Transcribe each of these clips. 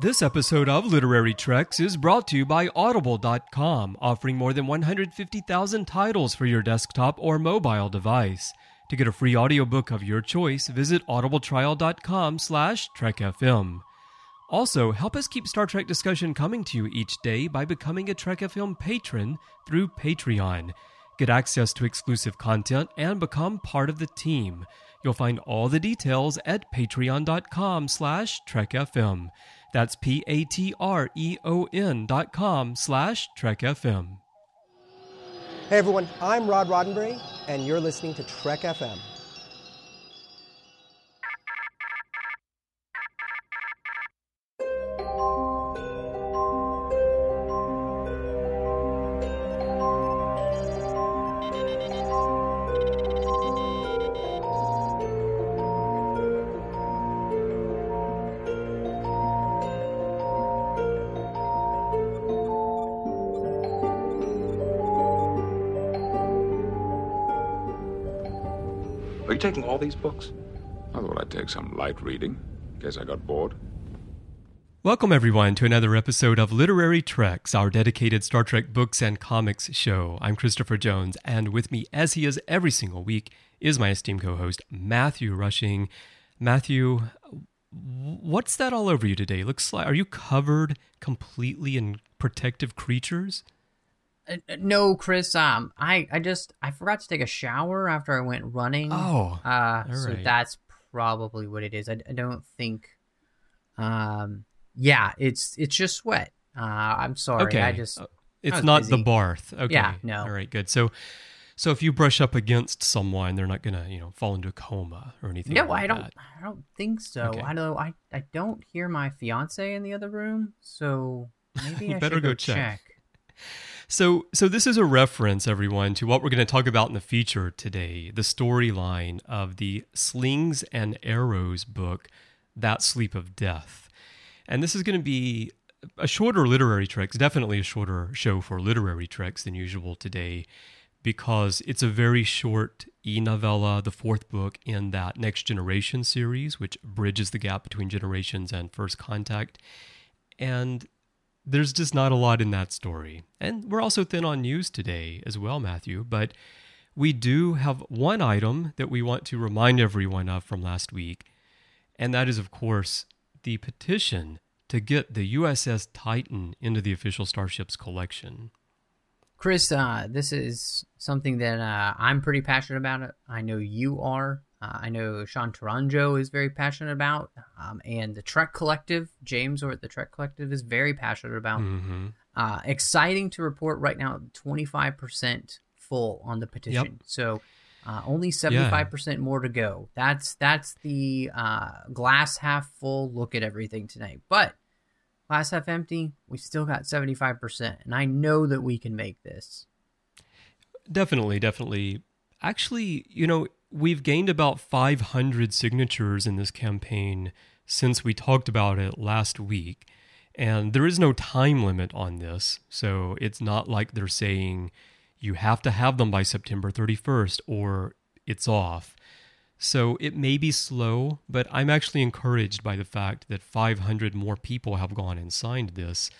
This episode of Literary Treks is brought to you by Audible.com, offering more than 150,000 titles for your desktop or mobile device. To get a free audiobook of your choice, visit audibletrial.com slash trekfm. Also, help us keep Star Trek discussion coming to you each day by becoming a Trek FM patron through Patreon. Get access to exclusive content and become part of the team. You'll find all the details at patreon.com slash trekfm. That's P-A-T-R-E-O-N dot com slash trekfm. Hey everyone, I'm Rod Roddenberry, and you're listening to Trek FM. These books? I thought I'd take some light reading, in case I got bored. Welcome, everyone, to another episode of Literary Treks, our dedicated Star Trek books and comics show. I'm Christopher Jones, and with me, as he is every single week, is my esteemed co host, Matthew Rushing. Matthew, what's that all over you today? Looks like, are you covered completely in protective creatures? Uh, no, Chris. Um, I I just I forgot to take a shower after I went running. Oh, uh, all so right. that's probably what it is. I, I don't think. Um, yeah, it's it's just sweat. Uh, I'm sorry. Okay. I just Uh, It's was not busy. the barth. Okay. Yeah, no. All right, good. So, so if you brush up against someone, they're not gonna, you know, fall into a coma or anything. no, like I don't. that. I don't think so. Okay. I don't. I I don't hear my fiance in the other room, so maybe You I better should go go check. So, so this is a reference, everyone, to what we're going to talk about in the feature today: the storyline of the Slings and Arrows book, "That Sleep of Death," and this is going to be a shorter literary treks, definitely a shorter show for literary treks than usual today, because it's a very short e-novella, the fourth book in that Next Generation series, which bridges the gap between generations and First Contact, and there's just not a lot in that story. And we're also thin on news today as well, Matthew, but we do have one item that we want to remind everyone of from last week, and that is, of course, the petition to get the USS Titan into the official Starships collection. Chris, uh, this is something that uh, I'm pretty passionate about. I know you are. Uh, I know Sean Tourangeau is very passionate about, um, and the Trek Collective, James or the Trek Collective, is very passionate about. hmm Uh, exciting to report right now, 25% full on the petition. So uh, only 75% more to go. That's that's the uh, glass half full look at everything tonight. But glass half empty, we still got 75%, and I know that we can make this. Definitely, definitely. Actually, you know, we've gained about 500 signatures in this campaign since we talked about it last week. And there is no time limit on this. So it's not like they're saying you have to have them by September 31st or it's off. So it may be slow, but I'm actually encouraged by the fact that 500 more people have gone and signed this.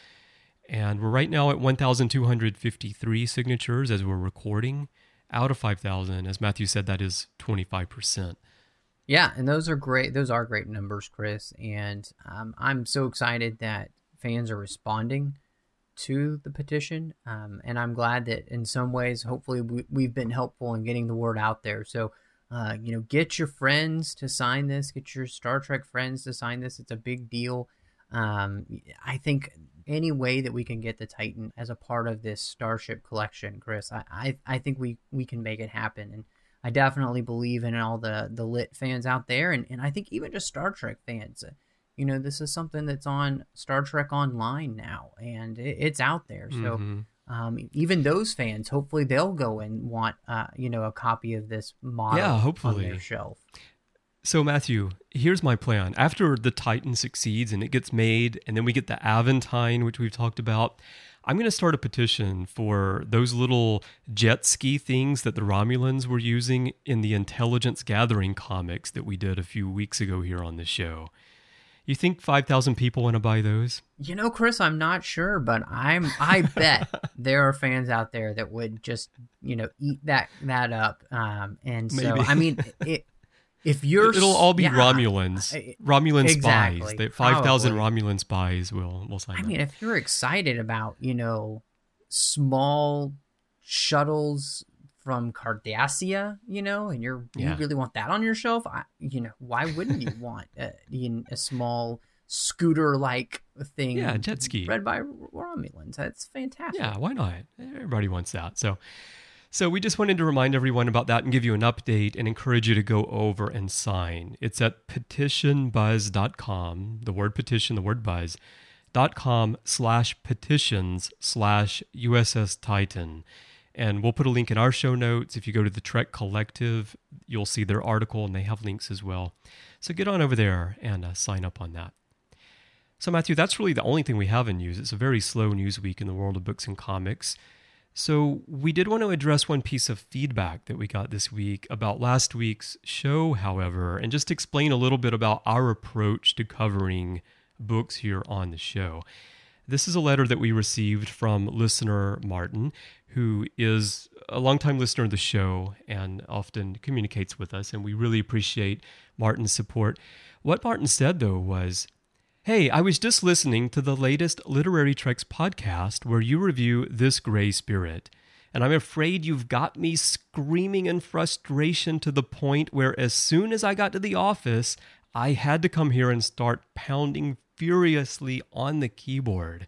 And we're right now at 1,253 signatures as we're recording. Out of 5,000, as Matthew said, that is 25%. Yeah, and those are great. Those are great numbers, Chris. And um, I'm so excited that fans are responding to the petition. Um, and I'm glad that in some ways, hopefully, we, we've been helpful in getting the word out there. So, uh, you know, get your friends to sign this. Get your Star Trek friends to sign this. It's a big deal. Um, I think any way that we can get the Titan as a part of this Starship collection, Chris, I, I, I think we, we can make it happen. And I definitely believe in all the the lit fans out there, and, and I think even just Star Trek fans. You know, this is something that's on Star Trek Online now, and it, it's out there. So Mhm. um, even those fans, hopefully, they'll go and want uh, you know a copy of this model Yeah, on hopefully. their shelf. So, Matthew, here's my plan. After the Titan succeeds and it gets made, and then we get the Aventine, which we've talked about, I'm going to start a petition for those little jet ski things that the Romulans were using in the intelligence gathering comics that we did a few weeks ago here on the show. You think 5,000 people want to buy those? You know, Chris, I'm not sure, but I'm I bet there are fans out there that would just, you know, eat that that up. Um and so Maybe. I mean, it, if you're It'll all be yeah, Romulans. Romulan exactly, spies. They 5,000. Romulan spies will will sign I up. mean, if you're excited about, you know, small shuttles from Cardassia, you know, and you're Yeah. you really want that on your shelf, I, you know, why wouldn't you want a, a small scooter like thing? Yeah, jet ski. read by Romulans. That's fantastic. Yeah, why not? Everybody wants that. So so we just wanted to remind everyone about that and give you an update and encourage you to go over and sign. It's at petitionbuzz.com, the word petition, the word buzz, dot com slash petitions slash USS Titan. And we'll put a link in our show notes. If you go to the Trek Collective, you'll see their article and they have links as well. So get on over there and uh, sign up on that. So, Matthew, that's really the only thing we have in news. It's a very slow news week in the world of books and comics. So, we did want to address one piece of feedback that we got this week about last week's show, however, and just explain a little bit about our approach to covering books here on the show. This is a letter that we received from listener Martin, who is a longtime listener of the show and often communicates with us, and we really appreciate Martin's support. What Martin said, though, was Hey, I was just listening to the latest Literary Treks podcast where you review This Grey Spirit, and I'm afraid you've got me screaming in frustration to the point where as soon as I got to the office, I had to come here and start pounding furiously on the keyboard.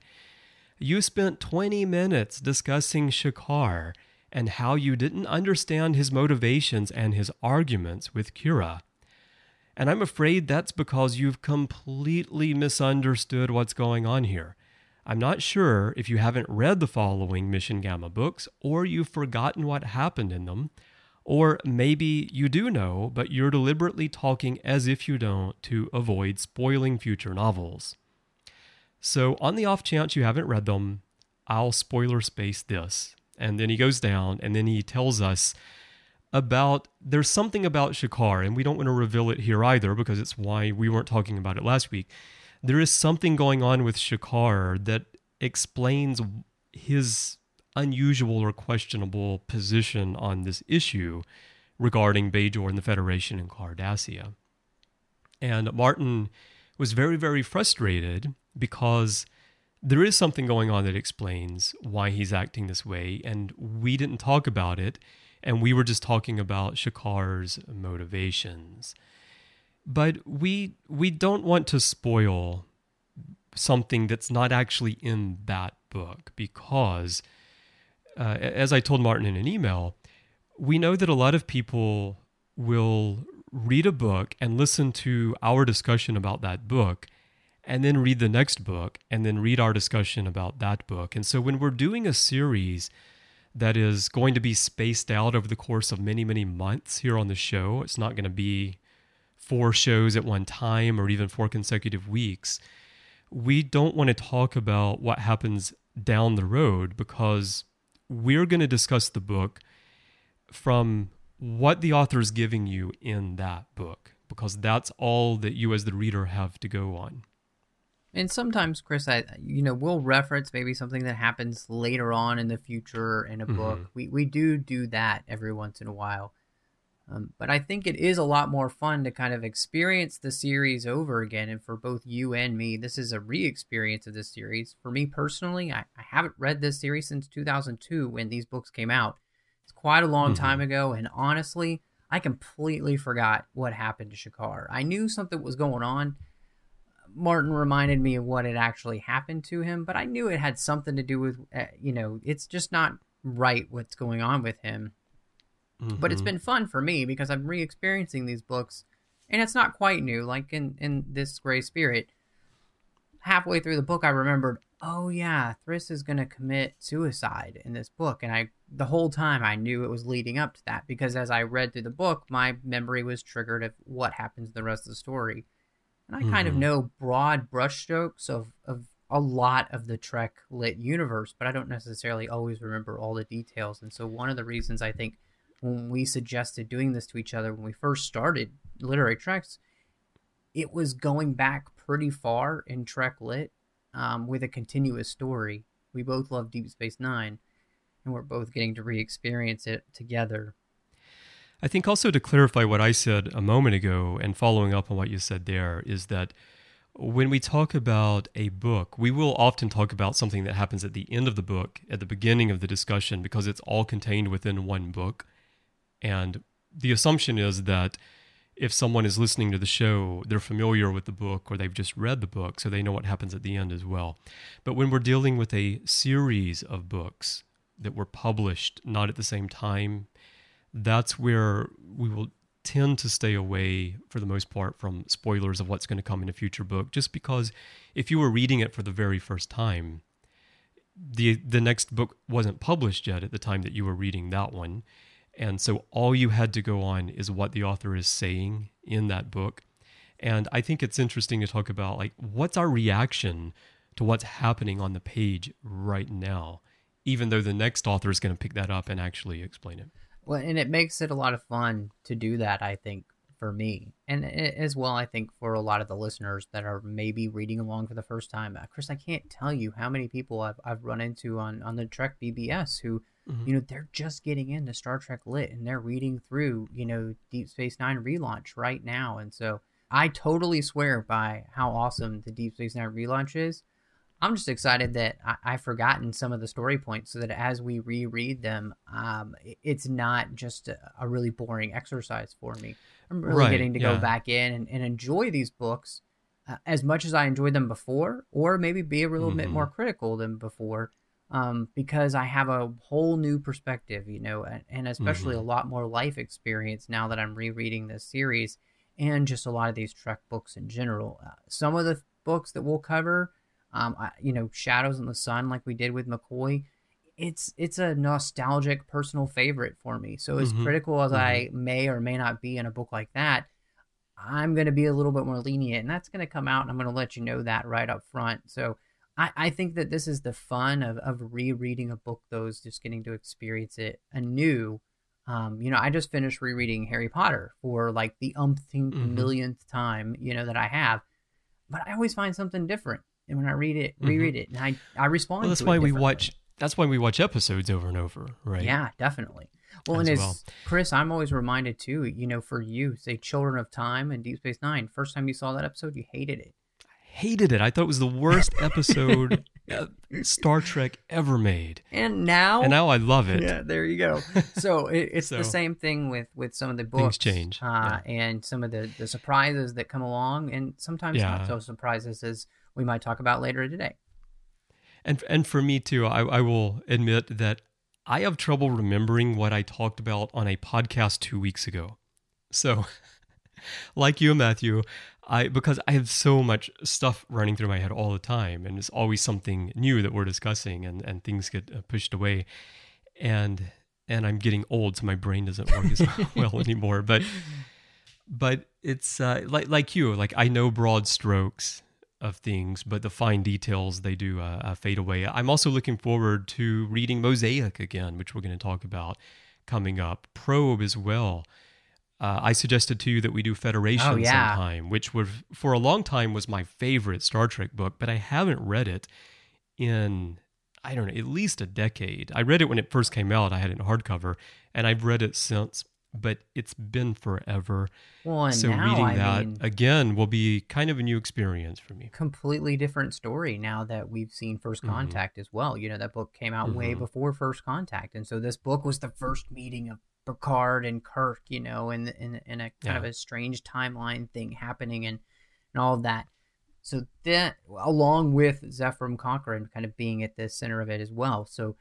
You spent 20 minutes discussing Shakar and how you didn't understand his motivations and his arguments with Kira. And I'm afraid that's because you've completely misunderstood what's going on here. I'm not sure if you haven't read the following Mission Gamma books or you've forgotten what happened in them, or maybe you do know, but you're deliberately talking as if you don't to avoid spoiling future novels. So, on the off chance you haven't read them, I'll spoiler space this. And then he goes down and then he tells us about there's something about Shakar, and we don't want to reveal it here either because it's why we weren't talking about it last week. There is something going on with Shakar that explains his unusual or questionable position on this issue regarding Bajor and the Federation and Cardassia. And Martin was very, very frustrated because there is something going on that explains why he's acting this way, and we didn't talk about it, and we were just talking about Shakar's motivations. But we we don't want to spoil something that's not actually in that book because, uh, as I told Martin in an email, we know that a lot of people will read a book and listen to our discussion about that book and then read the next book and then read our discussion about that book. And so when we're doing a series that is going to be spaced out over the course of many, many months here on the show, it's not going to be four shows at one time or even four consecutive weeks. We don't want to talk about what happens down the road because we're going to discuss the book from what the author is giving you in that book because that's all that you as the reader have to go on. And sometimes, Chris, I you know we'll reference maybe something that happens later on in the future in a book. Mhm. We we do do that every once in a while, um, but I think it is a lot more fun to kind of experience the series over again. And for both you and me, this is a re-experience of this series. For me personally, I, I haven't read this series since 2002 when these books came out. It's quite a long Mhm. time ago, and honestly, I completely forgot what happened to Shakar. I knew something was going on. Martin reminded me of what had actually happened to him, but I knew it had something to do with, uh, you know, it's just not right what's going on with him. But it's been fun for me because I'm re-experiencing these books, and it's not quite new. Like in in this Grey Spirit, halfway through the book, I remembered, oh yeah, Thriss is gonna commit suicide in this book, and I the whole time I knew it was leading up to that because as I read through the book, my memory was triggered of what happens in the rest of the story. And I kind of Mhm. know broad brushstrokes of, of a lot of the Trek lit universe, but I don't necessarily always remember all the details. And so, one of the reasons I think when we suggested doing this to each other when we first started Literary Treks, it was going back pretty far in Trek Lit um, with a continuous story. We both love Deep Space Nine, and we're both getting to re experience it together. I think also to clarify what I said a moment ago and following up on what you said there is that when we talk about a book, we will often talk about something that happens at the end of the book, at the beginning of the discussion, because it's all contained within one book. And the assumption is that if someone is listening to the show, they're familiar with the book or they've just read the book, so they know what happens at the end as well. But when we're dealing with a series of books that were published not at the same time, that's where we will tend to stay away for the most part from spoilers of what's going to come in a future book just because if you were reading it for the very first time the the next book wasn't published yet at the time that you were reading that one and so all you had to go on is what the author is saying in that book. And I think it's interesting to talk about like what's our reaction to what's happening on the page right now, even though the next author is going to pick that up and actually explain it. Well, and it makes it a lot of fun to do that, I think, for me. And as well, I think for a lot of the listeners that are maybe reading along for the first time. Uh, Chris, I can't tell you how many people I've, I've run into on, on the Trek BBS who Mm-hmm. You know, they're just getting into Star Trek Lit and they're reading through, you know, Deep Space Nine relaunch right now. And so I totally swear by how awesome the Deep Space Nine relaunch is. I'm just excited that I, have forgotten some of the story points so that as we reread them, um, it's not just a, a, really boring exercise for me. I'm really right, getting to yeah. go back in and, and enjoy these books uh, as much as I enjoyed them before, or maybe be a little mm-hmm. bit more critical than before um, because I have a whole new perspective, you know, and, and especially mm-hmm. a lot more life experience now that I'm rereading this series and just a lot of these Trek books in general. Uh, some of the books that we'll cover, um, I, you know, Shadows on the Sun, like we did with McCoy, it's it's a nostalgic personal favorite for me. So as mm-hmm. critical as mm-hmm. I may or may not be in a book like that, I'm going to be a little bit more lenient, and that's going to come out, and I'm going to let you know that right up front. So I, I think that this is the fun of, of rereading a book, those just getting to experience it anew. Um, you know, I just finished rereading Harry Potter for like the umpteenth mm-hmm. millionth time, you know, that I have. But I always find something different. And when I read it, mm-hmm. reread it, and I, I respond well, that's why we watch that's why we watch episodes over and over, right? Yeah, definitely. Well, as and as well. Chris, I'm always reminded too, you know, for you, say Children of Time and Deep Space Nine, first time you saw that episode, you hated it hated it. I thought it was the worst episode Star Trek ever made. And now, and now I love it. Yeah, there you go. So it, it's so, the same thing with with some of the books. Things change, uh, yeah. and some of the the surprises that come along, and sometimes yeah. not so surprises as we might talk about later today. And and for me too, I, I will admit that I have trouble remembering what I talked about on a podcast two weeks ago. So, like you, Matthew, I because I have so much stuff running through my head all the time, and it's always something new that we're discussing, and and things get uh, pushed away, and and I'm getting old, so my brain doesn't work as well anymore. But but it's uh, like like you, like I know broad strokes of things, but the fine details they do uh, uh, fade away. I'm also looking forward to reading Mosaic again, which we're going to talk about coming up. Probe as well uh, I suggested to you that we do Federation oh, yeah. sometime, which would, for a long time was my favorite Star Trek book, but I haven't read it in I don't know at least a decade. I read it when it first came out. I had it in hardcover, and I've read it since. But it's been forever. Well, so now, reading I that mean, again will be kind of a new experience for me. Completely different story now that we've seen First mm-hmm. Contact mm-hmm. as well. You know that book came out mm-hmm. way before First Contact, and so this book was the first meeting of Picard and Kirk, you know, and in, in, a kind yeah. of a strange timeline thing happening and, and all of that. So that, along with Zefram Cochrane kind of being at the center of it as well. So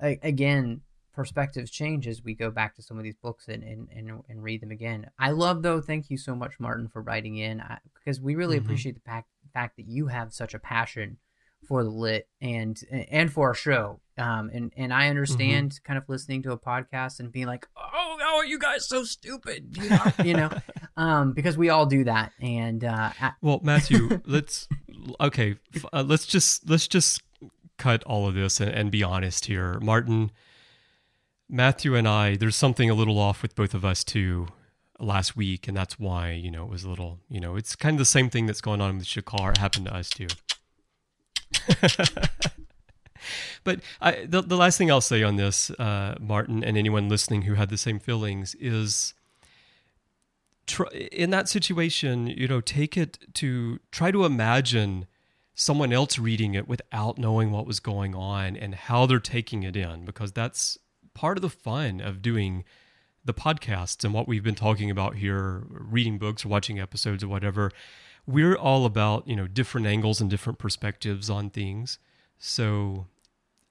again, perspectives change as we go back to some of these books and, and, and, and read them again. I love, though, thank you so much, Martin, for writing in because we really mm-hmm. appreciate the fact, fact that you have such a passion for the lit and and for our show. Um, and and I understand mm-hmm. kind of listening to a podcast and being like, oh, how are you guys so stupid? You know, you know um, because we all do that. And uh, well, Matthew, let's okay, uh, let's just let's just cut all of this and, and be honest here, Martin. Matthew and I, there's something a little off with both of us too. last week, and that's why you know it was a little. You know, it's kind of the same thing that's going on with Shakar. Happened to us too. but I, the the last thing I'll say on this, uh, Martin, and anyone listening who had the same feelings is. Try, in that situation, you know, take it to try to imagine someone else reading it without knowing what was going on and how they're taking it in, because that's part of the fun of doing the podcasts and what we've been talking about here, reading books watching episodes or whatever. We're all about, you know, different angles and different perspectives on things. So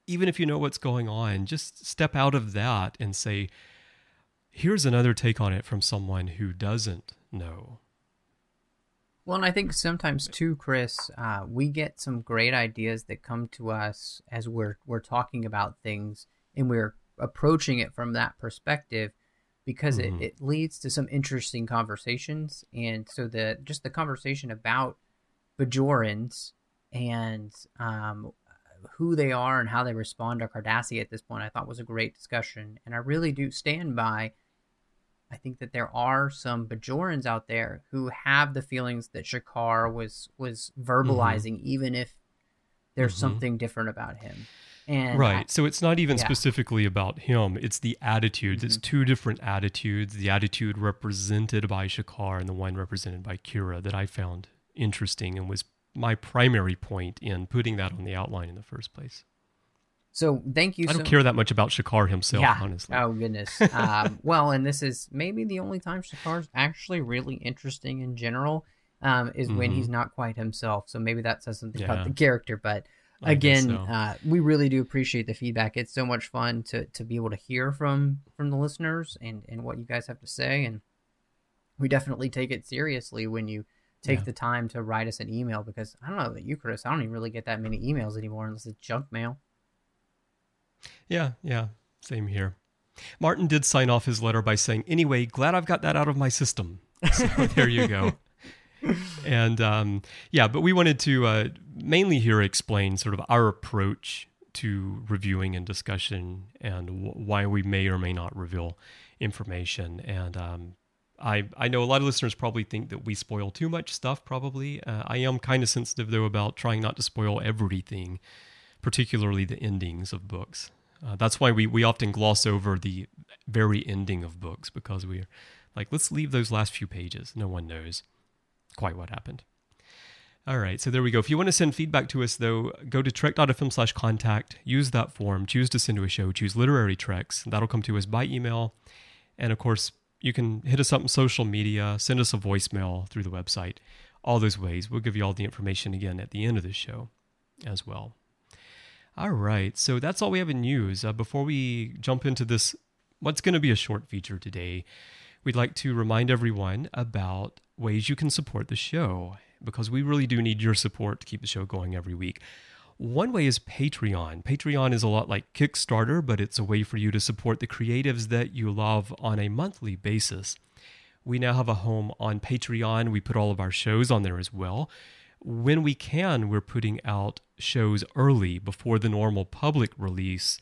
even if you know what's going on, just step out of that and say, here's another take on it from someone who doesn't know. Well, and I think sometimes too, Chris, uh, we get some great ideas that come to us as we're we're talking about things, and we're approaching it from that perspective because mm-hmm. it, it leads to some interesting conversations. And so the just the conversation about Bajorans and um, who they are and how they respond to Cardassia at this point, I thought was a great discussion. And I really do stand by. I think that there are some Bajorans out there who have the feelings that Shakar was was verbalizing, mm-hmm. even if there's mm-hmm. something different about him. And right. I, so it's not even yeah. specifically about him. It's the attitudes. Mm-hmm. It's two different attitudes. The attitude represented by Shakar and the one represented by Kira that I found interesting and was my primary point in putting that on the outline in the first place. So thank you. I don't care that much about Shakar himself, yeah. honestly. Oh goodness. um, well, and this is maybe the only time Shakar's actually really interesting in general. Um, is mm-hmm. when he's not quite himself. So maybe that says something yeah. about the character. But again, so. uh, we really do appreciate the feedback. It's so much fun to to be able to hear from from the listeners and and what you guys have to say, and we definitely take it seriously when you take yeah. the time to write us an email because I don't know about you, Chris. I don't even really get that many emails anymore unless it's junk mail. Yeah, yeah, same here. Martin did sign off his letter by saying, "Anyway, glad I've got that out of my system." So there you go. and um, yeah, but we wanted to uh, mainly here explain sort of our approach to reviewing and discussion and w- why we may or may not reveal information. And um, I I know a lot of listeners probably think that we spoil too much stuff. Probably, uh, I am kind of sensitive though about trying not to spoil everything, particularly the endings of books. Uh, that's why we we often gloss over the very ending of books because we're like, let's leave those last few pages. No one knows quite what happened. All right, so there we go. If you want to send feedback to us, though, go to trek.fm slash contact, use that form, choose to send to a show, choose literary treks. That'll come to us by email. And of course, you can hit us up on social media, send us a voicemail through the website, all those ways. We'll give you all the information again at the end of the show as well. All right, so that's all we have in news. Uh, before we jump into this, what's going to be a short feature today, we'd like to remind everyone about ways you can support the show because we really do need your support to keep the show going every week. One way is Patreon. Patreon is a lot like Kickstarter, but it's a way for you to support the creatives that you love on a monthly basis. We now have a home on Patreon. We put all of our shows on there as well. When we can, we're putting out shows early before the normal public release,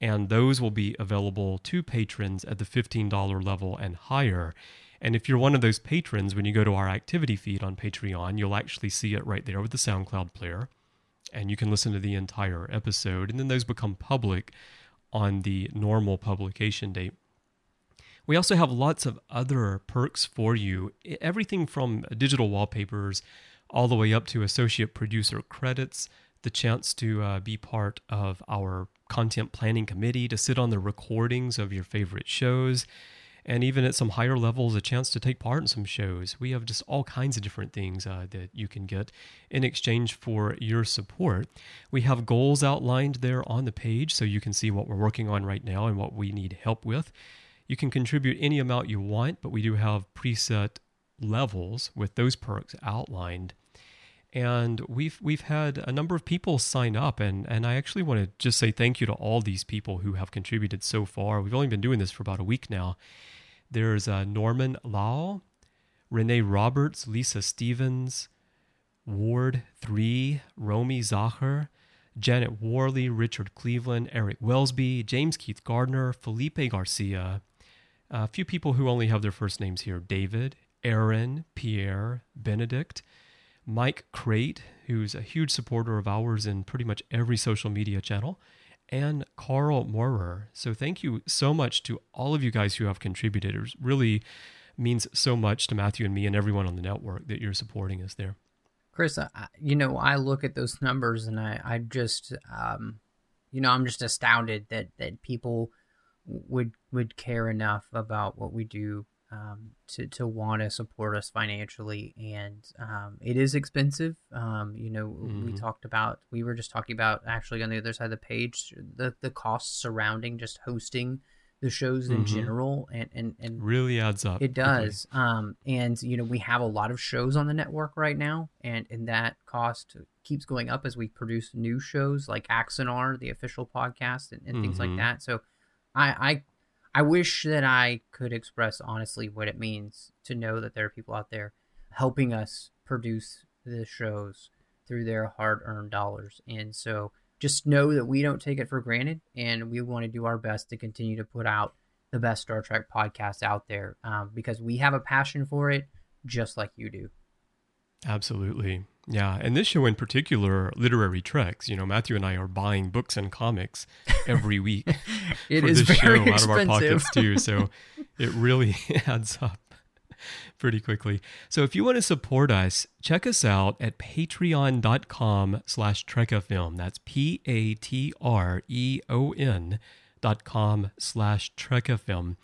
and those will be available to patrons at the $15 level and higher. And if you're one of those patrons, when you go to our activity feed on Patreon, you'll actually see it right there with the SoundCloud player. And you can listen to the entire episode. And then those become public on the normal publication date. We also have lots of other perks for you. Everything from digital wallpapers all the way up to associate producer credits, the chance to uh, be part of our content planning committee, to sit on the recordings of your favorite shows and even at some higher levels, a chance to take part in some shows. We have just all kinds of different things uh, that you can get in exchange for your support. We have goals outlined there on the page so you can see what we're working on right now and what we need help with. You can contribute any amount you want, but we do have preset levels with those perks outlined and we've we've had a number of people sign up and and I actually want to just say thank you to all these people who have contributed so far. We've only been doing this for about a week now there's uh, Norman Lau, Renee Roberts, Lisa Stevens, Ward 3, Romy Zacher, Janet Worley, Richard Cleveland, Eric Wellsby, James Keith Gardner, Felipe Garcia, A few people who only have their first names here. David, Aaron, Pierre, Benedict, Mike Crate, who's a huge supporter of ours in pretty much every social media channel, and Carl Morer. So thank you so much to all of you guys who have contributed. It really means so much to Matthew and me and everyone on the network that you're supporting us there. Chris, I, you know, I look at those numbers and I, I just, um, you know, I'm just astounded that that people would would care enough about what we do um, to to want to support us financially, and um, it is expensive. Um, you know, mm-hmm. we talked about we were just talking about actually on the other side of the page the the costs surrounding just hosting the shows in mm-hmm. general and, and and really adds up it does um and you know we have a lot of shows on the network right now and and that cost keeps going up as we produce new shows like Axanar, the official podcast and, and mm-hmm. things like mm-hmm. that so i i I wish that I could express honestly what it means to know that there are people out there helping us produce the shows through their hard earned dollars. And so just know that we don't take it for granted and we want to do our best to continue to put out the best Star Trek podcast out there um, because we have a passion for it just like you do. Absolutely. Yeah, and this show in particular, Literary Treks, you know, Matthew and I are buying books and comics every week it for is this show out of our pockets too. So it really adds up pretty quickly. So if you want to support us, check us out at patreon.com slash trekfm. That's P-A-T-R-E-O-N dot com slash trekfm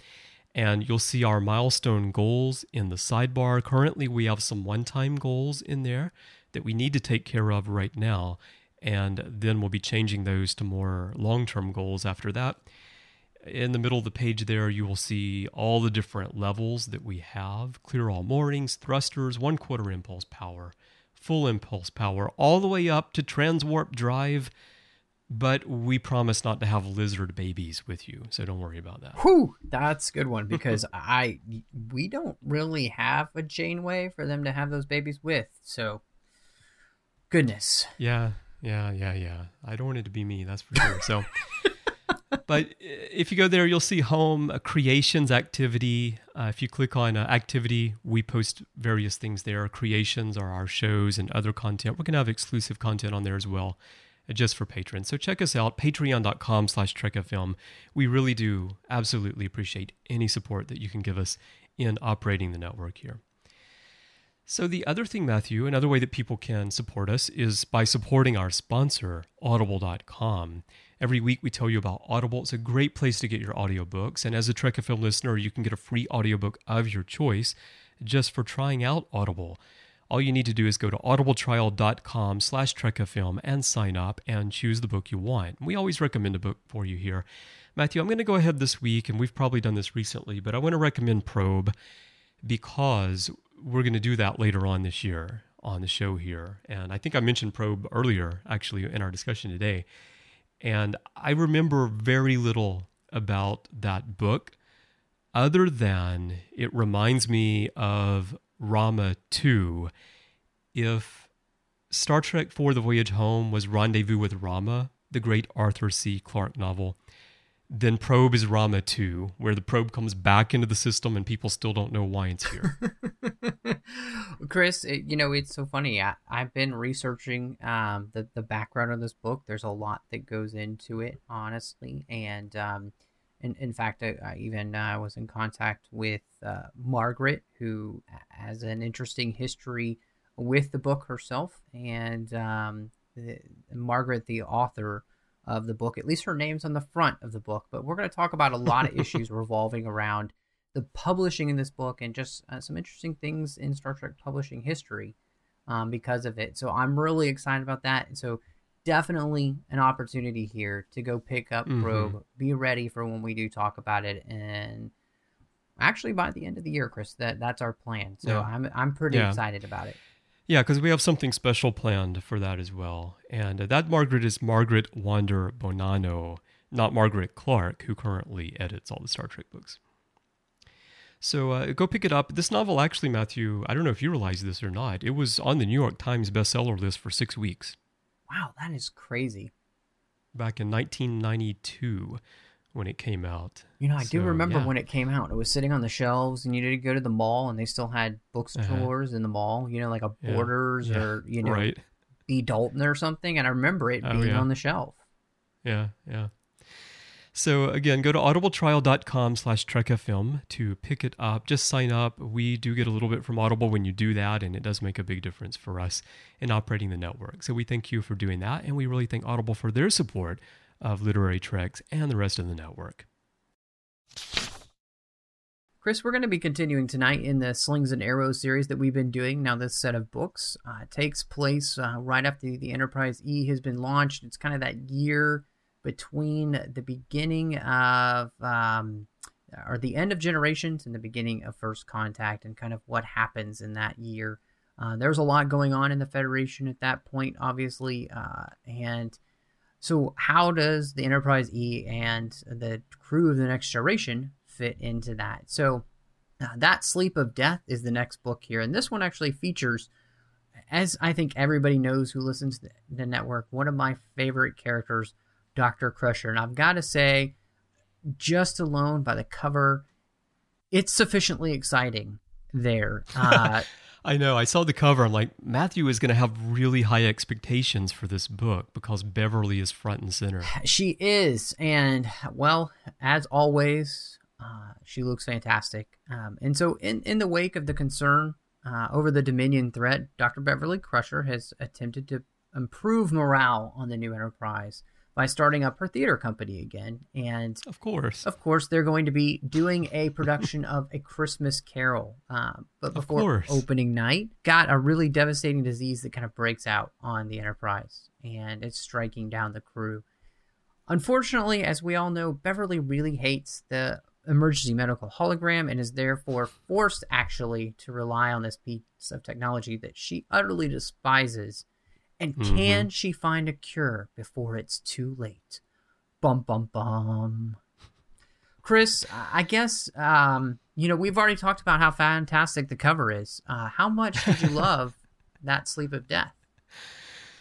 and you'll see our milestone goals in the sidebar. Currently, we have some one time goals in there that we need to take care of right now, and then we'll be changing those to more long term goals after that. In the middle of the page, there you will see all the different levels that we have clear all moorings, thrusters, one quarter impulse power, full impulse power, all the way up to transwarp drive but we promise not to have lizard babies with you, so don't worry about that. Whew, that's a good one because I we don't really have a Janeway for them to have those babies with. So, goodness. Yeah, yeah, yeah, yeah. I don't want it to be me, that's for sure. So, but if you go there, you'll see home uh, creations activity. Uh, if you click on uh, activity, we post various things there. Creations are our shows and other content. We're gonna have exclusive content on there as well just for patrons. So check us out, patreon.com slash trekfm. We really do absolutely appreciate any support that you can give us in operating the network here. So the other thing, Matthew, another way that people can support us is by supporting our sponsor, audible.com. Every week we tell you about Audible. It's a great place to get your audiobooks. And as a Trek FM listener, you can get a free audiobook of your choice just for trying out Audible all you need to do is go to audibletrial.com slash trekfm and sign up and choose the book you want. We always recommend a book for you here. Matthew, I'm going to go ahead this week, and we've probably done this recently, but I want to recommend Probe because we're going to do that later on this year on the show here. And I think I mentioned Probe earlier, actually, in our discussion today. And I remember very little about that book other than it reminds me of Rama 2 if Star Trek IV The Voyage Home was Rendezvous with Rama, the great Arthur C. Clarke novel, then Probe is Rama 2, where the probe comes back into the system and people still don't know why it's here. Chris, it, you know, it's so funny. I, have been researching um, the, the background of this book. There's a lot that goes into it, honestly. And um, in, in fact, I, I even uh, was in contact with uh, Margaret, who has an interesting history with the book herself. And um, the, Margaret, the author of the book, at least her name's on the front of the book. But we're going to talk about a lot of issues revolving around the publishing in this book and just uh, some interesting things in Star Trek publishing history um, because of it. So I'm really excited about that. And so definitely an opportunity here to go pick up mm-hmm. Probe. Be ready for when we do talk about it, and actually by the end of the year, Chris, that that's our plan. So yeah. I'm I'm pretty yeah. excited about it. Yeah, because we have something special planned for that as well, and uh, that Margaret is Margaret Wander Bonanno, not Margaret Clark, who currently edits all the Star Trek books. So uh, go pick it up. This novel, actually, Matthew, I don't know if you realize this or not, it was on the New York Times bestseller list for six weeks. Wow, that is crazy. Back in 1992, when it came out. You know, I do remember yeah. when it came out. It was sitting on the shelves, and you did go to the mall, and they still had bookstores in the mall. You know, like a Uh-huh. Yeah. Borders Yeah. or you know right. B Dalton or something. And I remember it Oh, being on the shelf. Yeah, yeah. So again, go to audibletrial.com slash trekfm to pick it up. Just sign up. We do get a little bit from Audible when you do that, and it does make a big difference for us in operating the network. So we thank you for doing that, and we really thank Audible for their support of Literary Treks and the rest of the network. Chris, we're going to be continuing tonight in the Slings and Arrows series that we've been doing. Now, this set of books uh, takes place uh, right after the Enterprise E has been launched. It's kind of that year between the beginning of, um, or the end of Generations and the beginning of First Contact, and kind of what happens in that year. Uh, there's a lot going on in the Federation at that point, obviously, uh, and so how does the Enterprise E and the crew of the Next Generation fit into that? So uh, that Sleep of Death is the next book here, and this one actually features, as I think everybody knows who listens to the network, one of my favorite characters, Doctor Crusher, and I've got to say, just alone by the cover, it's sufficiently exciting. There, uh, I know. I saw the cover. I'm like, Matthew is going to have really high expectations for this book because Beverly is front and center. She is, and well, as always, uh, she looks fantastic. Um, and so, in in the wake of the concern uh, over the Dominion threat, Doctor Beverly Crusher has attempted to improve morale on the new Enterprise by starting up her theater company again. And Of course. of course, they're going to be doing a production of A Christmas Carol. Um, but before opening night, got a really devastating disease that kind of breaks out on the Enterprise, and it's striking down the crew. Unfortunately, as we all know, Beverly really hates the emergency medical hologram and is therefore forced actually to rely on this piece of technology that she utterly despises. And can she find a cure before it's too late? Bum bum bum. Chris, I guess um, you know we've already talked about how fantastic the cover is. Uh, how much did you love that Sleep of Death?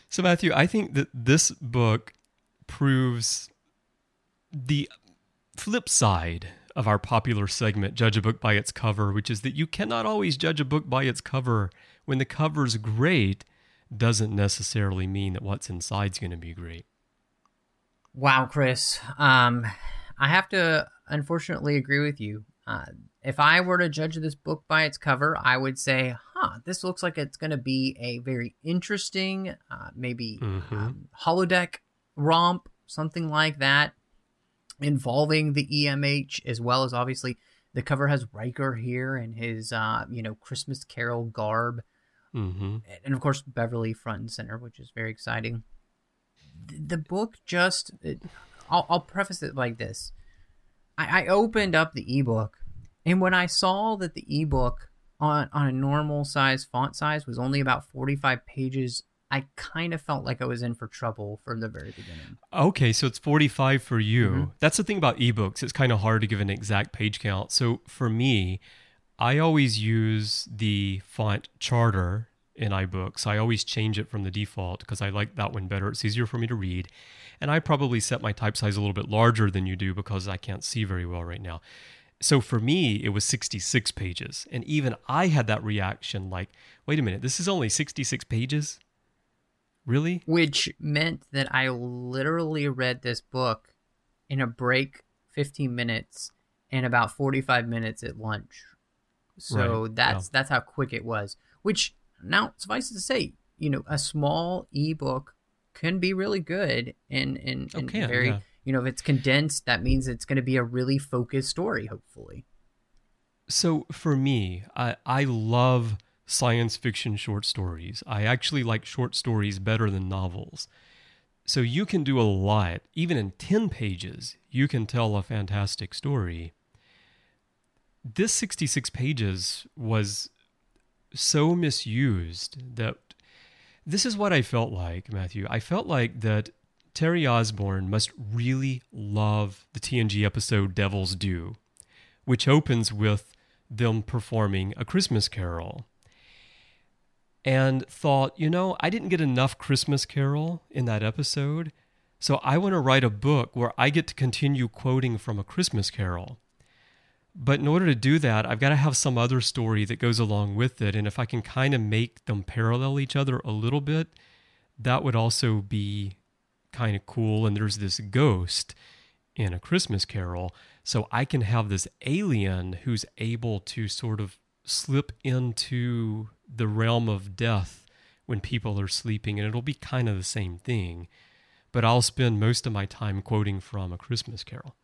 So, Matthew, I think that this book proves the flip side of our popular segment, Judge a Book by Its Cover, which is that you cannot always judge a book by its cover. When the cover's great, doesn't necessarily mean that what's inside's going to be great. Wow, Chris. Um, I have to unfortunately agree with you. Uh, if I were to judge this book by its cover, I would say, huh, this looks like it's going to be a very interesting, uh, maybe Mhm. um, holodeck romp, something like that, involving the EMH as well as obviously the cover has Riker here in his, uh, you know, Christmas Carol garb hmm and of course Beverly front and center, which is very exciting. The book just, it, I'll, I'll preface it like this: I, I opened up the ebook, and when I saw that the ebook on on a normal size font size was only about forty five pages, I kind of felt like I was in for trouble from the very beginning. Okay, so it's 45 for you. Mhm. That's the thing about ebooks. It's kind of hard to give an exact page count. So for me, I always use the font charter in iBooks. I always change it from the default because I like that one better. It's easier for me to read. And I probably set my type size a little bit larger than you do because I can't see very well right now. So for me, it was 66 pages. And even I had that reaction like, wait a minute, this is only 66 pages? Really? which meant that I literally read this book in a break 15 minutes and about 45 minutes at lunch. So Right, that's yeah. that's how quick it was. Which now suffice it to say, you know, a small ebook can be really good and and, Oh, and can, very yeah. you know, if it's condensed, that means it's going to be a really focused story hopefully. So for me, I, I love science fiction short stories. I actually like short stories better than novels. So you can do a lot. Even in 10 pages, you can tell a fantastic story. This 66 pages was so misused that this is what I felt like, Matthew. I felt like that Terri Osborne must really love the TNG episode Devil's Due, which opens with them performing a Christmas carol. And thought, you know, I didn't get enough Christmas carol in that episode. So I want to write a book where I get to continue quoting from A Christmas Carol. But in order to do that, I've got to have some other story that goes along with it. And if I can kind of make them parallel each other a little bit, that would also be kind of cool. And there's this ghost in A Christmas Carol. So I can have this alien who's able to sort of slip into the realm of death when people are sleeping. And it'll be kind of the same thing. But I'll spend most of my time quoting from A Christmas Carol.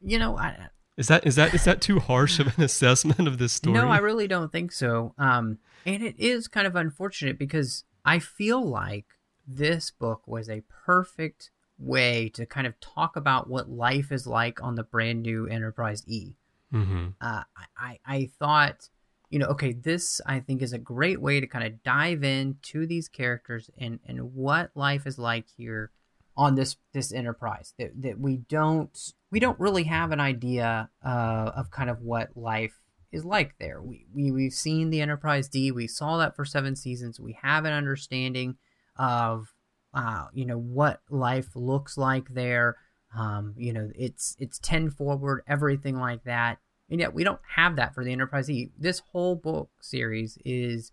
You know, I, is that is that is that too harsh of an assessment of this story? No, I really don't think so. Um, and it is kind of unfortunate because I feel like this book was a perfect way to kind of talk about what life is like on the brand new Enterprise E. Mm-hmm. Uh, I I thought, you know, okay, this I think is a great way to kind of dive into these characters and and what life is like here on this this enterprise that, that we don't we don't really have an idea uh, of kind of what life is like there. We, we we've seen the Enterprise D. We saw that for seven seasons. We have an understanding of uh, you know what life looks like there. Um, you know it's it's ten forward, everything like that. And yet we don't have that for the Enterprise E. This whole book series is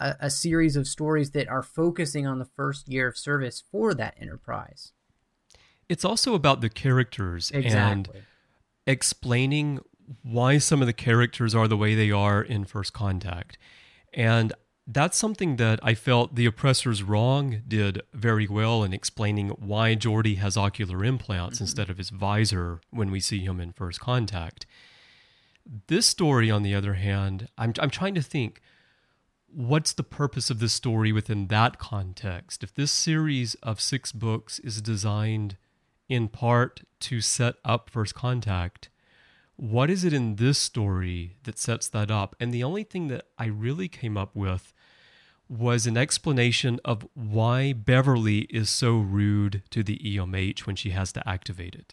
a, a series of stories that are focusing on the first year of service for that enterprise. It's also about the characters exactly. and explaining why some of the characters are the way they are in First Contact. And that's something that I felt the Oppressor's Wrong did very well in explaining why Geordi has ocular implants mm-hmm. instead of his visor when we see him in First Contact. This story, on the other hand, I'm, I'm trying to think what's the purpose of this story within that context? If this series of six books is designed in part to set up First Contact, what is it in this story that sets that up? And the only thing that I really came up with was an explanation of why Beverly is so rude to the EMH when she has to activate it.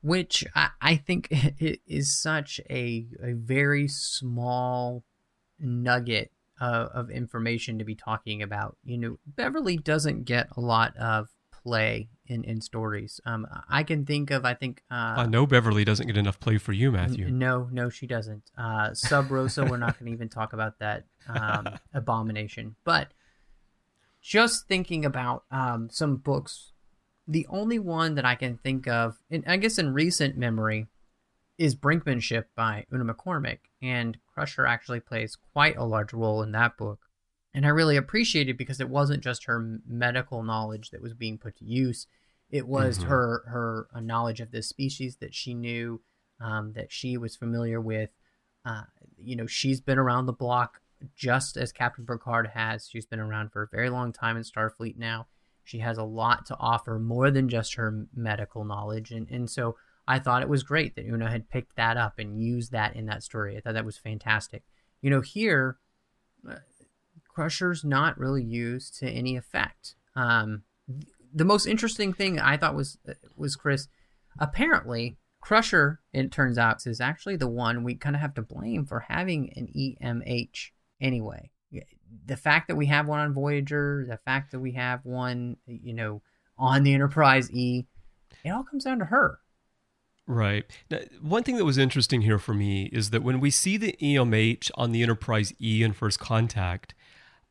Which I, I think is such a, a very small nugget uh, of information to be talking about. You know, Beverly doesn't get a lot of play in, in stories. Um, I can think of, I think. Uh, I know Beverly doesn't get enough play for you, Matthew. N- no, no, she doesn't. Uh, Sub Rosa, we're not going to even talk about that um, abomination. But just thinking about um, some books, the only one that I can think of, and I guess in recent memory, is Brinkmanship by Una McCormack, and Crusher actually plays quite a large role in that book. And I really appreciate it because it wasn't just her medical knowledge that was being put to use; it was mm-hmm. her her uh, knowledge of this species that she knew, um, that she was familiar with. Uh, you know, she's been around the block just as Captain Picard has. She's been around for a very long time in Starfleet now. She has a lot to offer, more than just her medical knowledge, and and so I thought it was great that Una had picked that up and used that in that story. I thought that was fantastic. You know, here, uh, Crusher's not really used to any effect. Um, the most interesting thing I thought was uh, was Chris. Apparently, Crusher, it turns out, is actually the one we kind of have to blame for having an EMH anyway. The fact that we have one on Voyager, the fact that we have one, you know, on the Enterprise E, it all comes down to her. Right. Now, one thing that was interesting here for me is that when we see the EMH on the Enterprise E in First Contact,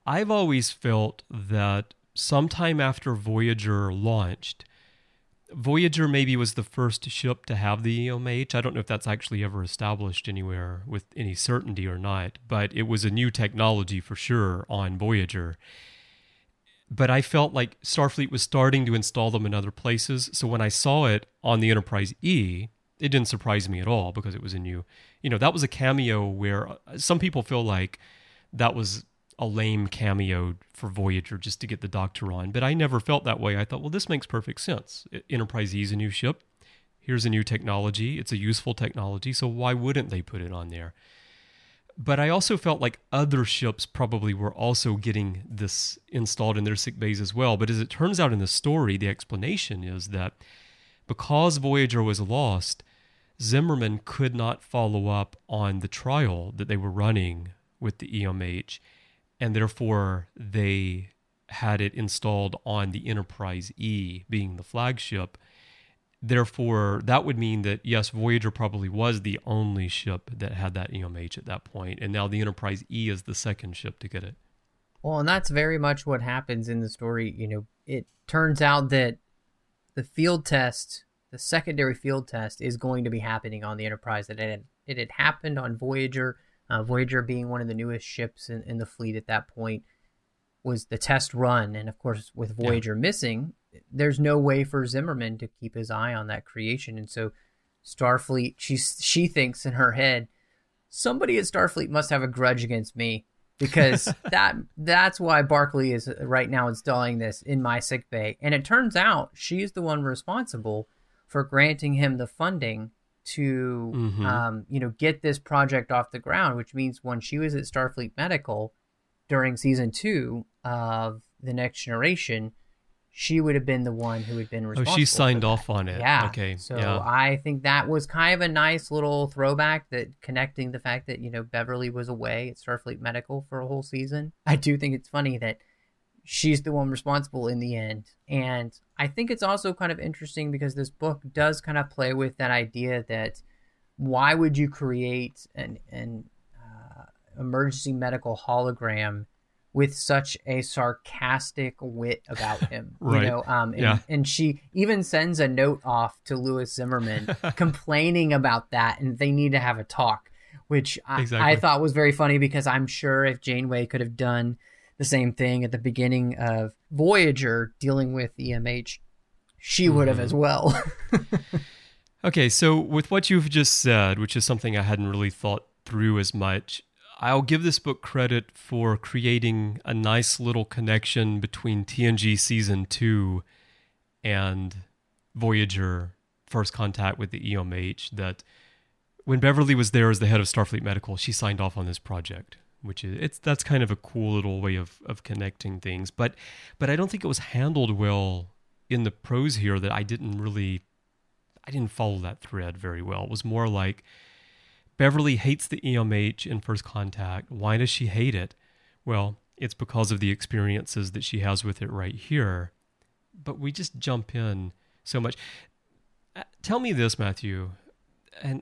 I've always felt that sometime after Voyager launched, Voyager maybe was the first ship to have the EMH. I don't know if that's actually ever established anywhere with any certainty or not, but it was a new technology for sure on Voyager but I felt like Starfleet was starting to install them in other places. So when I saw it on the Enterprise E, it didn't surprise me at all because it was a new, you know, that was a cameo where uh, some people feel like that was a lame cameo for Voyager just to get the Doctor on. But I never felt that way. I thought, well, this makes perfect sense. Enterprise E is a new ship. Here's a new technology. It's a useful technology. So why wouldn't they put it on there? But I also felt like other ships probably were also getting this installed in their sick bays as well. But as it turns out in the story, the explanation is that because Voyager was lost, Zimmerman could not follow up on the trial that they were running with the EMH, and therefore they had it installed on the Enterprise E, being the flagship. Therefore, that would mean that yes, Voyager probably was the only ship that had that EMH at that point, and now the Enterprise E is the second ship to get it. Well, and that's very much what happens in the story. You know, it turns out that the field test, the secondary field test, is going to be happening on the Enterprise. That it had, it had happened on Voyager. Uh, Voyager being one of the newest ships in, in the fleet at that point was the test run, and of course, with Voyager yeah. missing, there's no way for Zimmerman to keep his eye on that creation, and so Starfleet, she she thinks in her head, somebody at Starfleet must have a grudge against me because that that's why Barclay is right now installing this in my sick bay. And it turns out she's the one responsible for granting him the funding to mm-hmm. um, you know get this project off the ground, which means when she was at Starfleet Medical during season two of the Next Generation, she would have been the one who had been responsible. Oh, she signed off on it. Yeah. Okay. So yeah. I think that was kind of a nice little throwback that connecting the fact that, you know, Beverly was away at Starfleet Medical for a whole season. I do think it's funny that she's the one responsible in the end. And I think it's also kind of interesting because this book does kind of play with that idea that why would you create an, an uh, emergency medical hologram with such a sarcastic wit about him. right. You know, um, and, yeah. and she even sends a note off to Lewis Zimmerman complaining about that, and they need to have a talk, which I, exactly. I thought was very funny because I'm sure if Janeway could have done the same thing at the beginning of Voyager dealing with EMH, she would have as well. okay, so with what you've just said, which is something I hadn't really thought through as much, I'll give this book credit for creating a nice little connection between TNG season two and Voyager First Contact with the EMH. That when Beverly was there as the head of Starfleet Medical, she signed off on this project, which is it's that's kind of a cool little way of of connecting things. But but I don't think it was handled well in the prose here. That I didn't really I didn't follow that thread very well. It was more like Beverly hates the EMH in First Contact. Why does she hate it? Well, it's because of the experiences that she has with it right here. But we just jump in so much. Uh, tell me this, Matthew, and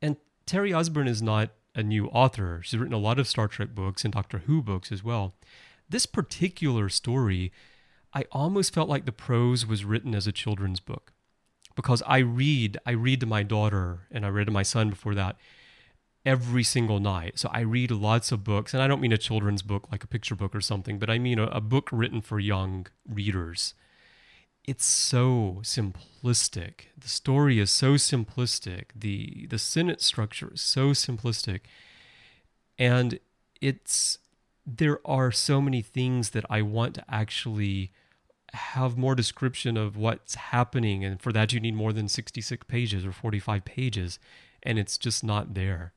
and Terri Osborne is not a new author. She's written a lot of Star Trek books and Doctor Who books as well. This particular story, I almost felt like the prose was written as a children's book because I read, I read to my daughter and I read to my son before that every single night. So I read lots of books, and I don't mean a children's book like a picture book or something, but I mean a, a book written for young readers. It's so simplistic. The story is so simplistic. The the sentence structure is so simplistic. And it's there are so many things that I want to actually have more description of what's happening and for that you need more than 66 pages or 45 pages and it's just not there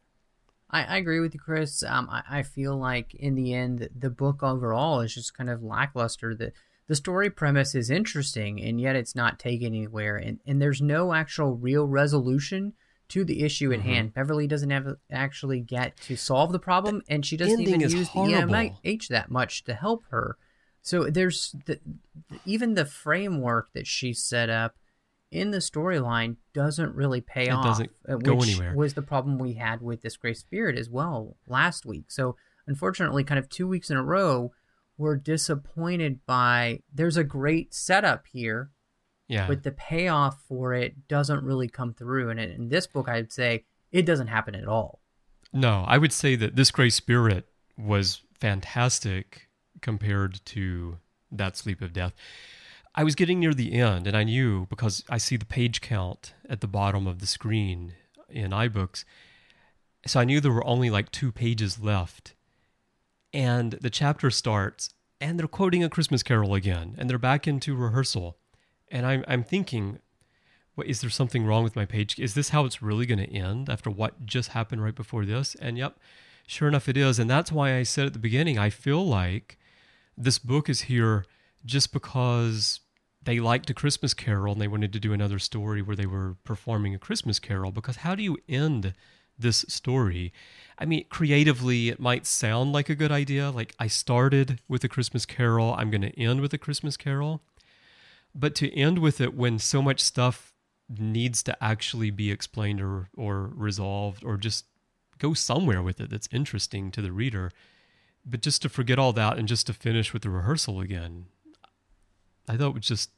I, I agree with you, Chris. Um, I, I feel like in the end, the book overall is just kind of lackluster. The the story premise is interesting, and yet it's not taken anywhere, and and there's no actual real resolution to the issue at mm-hmm. hand. Beverly doesn't have actually get to solve the problem, the and she doesn't even use horrible. the EMH that much to help her. So there's the, even the framework that she set up in the storyline doesn't really pay it off. Doesn't uh, go anywhere. Was the problem we had with This Grey Spirit as well last week. So unfortunately, kind of two weeks in a row, we're disappointed by. There's a great setup here, yeah, but the payoff for it doesn't really come through. And in this book, I'd say it doesn't happen at all. No, I would say that This Grey Spirit was fantastic compared to that Sleep of Death. I was getting near the end, and I knew because I see the page count at the bottom of the screen in iBooks. So I knew there were only like two pages left. And the chapter starts, and they're quoting a Christmas carol again, and they're back into rehearsal. And I'm, I'm thinking, what, is there something wrong with my page? Is this how it's really going to end after what just happened right before this? And yep, sure enough, it is. And that's why I said at the beginning, I feel like this book is here just because they liked a Christmas Carol and they wanted to do another story where they were performing a Christmas Carol. Because how do you end this story. I mean, creatively, it might sound like a good idea. Like, I started with a Christmas Carol, I'm going to end with a Christmas Carol. But to end with it when so much stuff needs to actually be explained or, or resolved or just go somewhere with it that's interesting to the reader. But just to forget all that and just to finish with the rehearsal again, I thought it was just,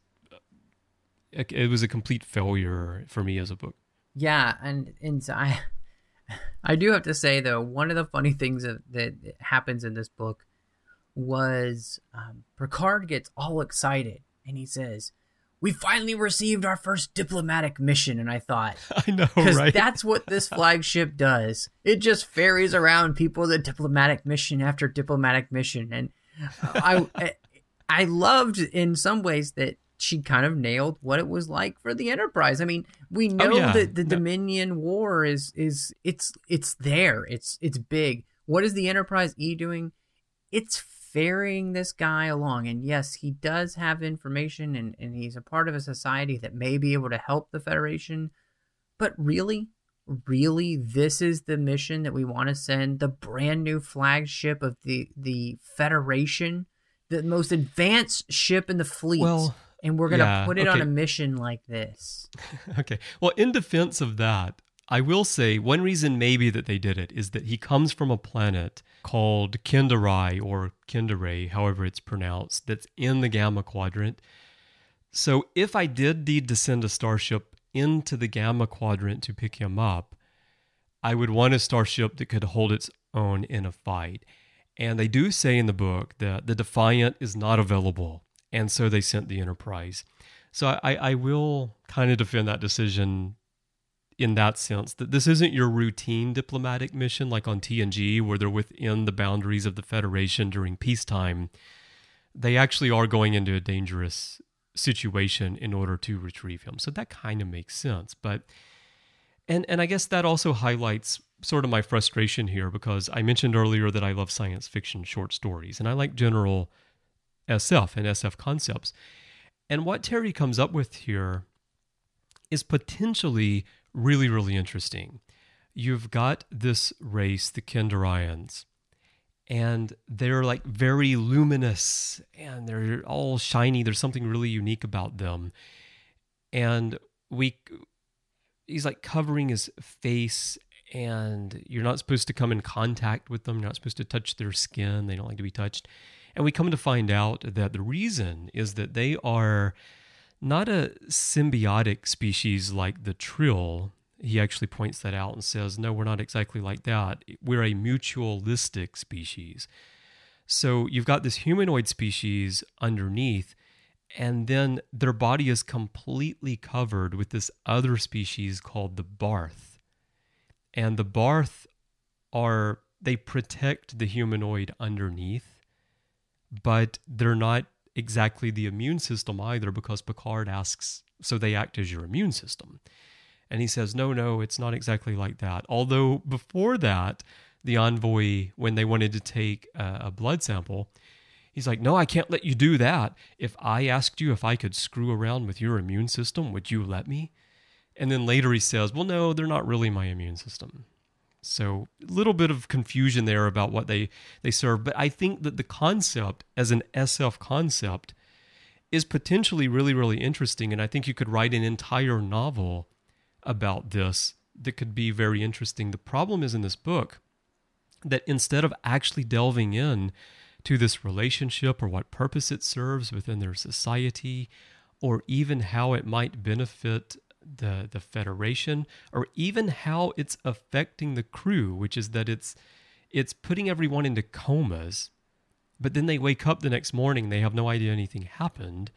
it was a complete failure for me as a book. Yeah. And, and I, I do have to say though, one of the funny things that, that happens in this book was um, Picard gets all excited and he says, "We finally received our first diplomatic mission." And I thought, I know, right? That's what this flagship does. It just ferries around people the diplomatic mission after diplomatic mission, and I, I, loved in some ways that she kind of nailed what it was like for the Enterprise. I mean, we oh, know oh, yeah. that the no. Dominion War is is it's it's there. It's it's big. What is the Enterprise E doing? It's ferrying this guy along. And yes, he does have information and, and he's a part of a society that may be able to help the Federation. But really, really, this is the mission that we want to send the brand new flagship of the, the Federation, the most advanced ship in the fleet. Well, and we're going to yeah, put it okay. on a mission like this. okay. Well, in defense of that, I will say one reason maybe that they did it is that he comes from a planet called Kendarai or Kendare, however it's pronounced, that's in the Gamma Quadrant. So if I did need to send a starship into the Gamma Quadrant to pick him up, I would want a starship that could hold its own in a fight. And they do say in the book that the Defiant is not available, and so they sent the Enterprise. So I, I will kind of defend that decision in that sense that this isn't your routine diplomatic mission like on TNG where they're within the boundaries of the Federation during peacetime. They actually are going into a dangerous situation in order to retrieve him. So that kind of makes sense. But and and I guess that also highlights sort of my frustration here because I mentioned earlier that I love science fiction short stories and I like general SF and SF concepts. And what Terri comes up with here is potentially really, really interesting. You've got this race, the Kendarians, and they're like very luminous and they're all shiny. There's something really unique about them. And we, he's like covering his face and you're not supposed to come in contact with them. You're not supposed to touch their skin. They don't like to be touched. And we come to find out that the reason is that they are not a symbiotic species like the trill. He actually points that out and says, no, we're not exactly like that. We're a mutualistic species. So you've got this humanoid species underneath, and then their body is completely covered with this other species called the Barth. And the Barth are, they protect the humanoid underneath, but they're not exactly the immune system either because Picard asks, so they act as your immune system. And he says, no, no, it's not exactly like that. Although before that, the envoy, when they wanted to take a, a blood sample, he's like, no, I can't let you do that. If I asked you if I could screw around with your immune system, would you let me? And then later he says, well, no, they're not really my immune system. So a little bit of confusion there about what they they serve, but I think that the concept as an SF concept is potentially really really interesting and I think you could write an entire novel about this that could be very interesting. The problem is in this book that instead of actually delving in to this relationship or what purpose it serves within their society or even how it might benefit the the federation or even how it's affecting the crew which is that it's it's putting everyone into comas but then they wake up the next morning they have no idea anything happened.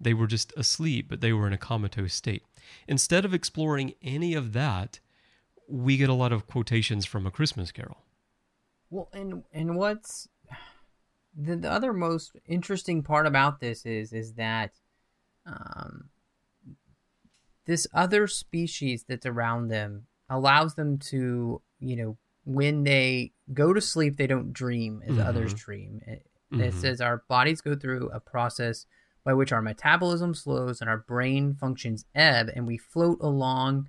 They were just asleep but they were in a comatose state. Instead of exploring any of that we get a lot of quotations from a christmas carol. Well and and what's the, the other most interesting part about this is is that um this other species that's around them allows them to, you know, when they go to sleep, they don't dream as mm-hmm. others dream. It, mm-hmm. it says our bodies go through a process by which our metabolism slows and our brain functions ebb, and we float along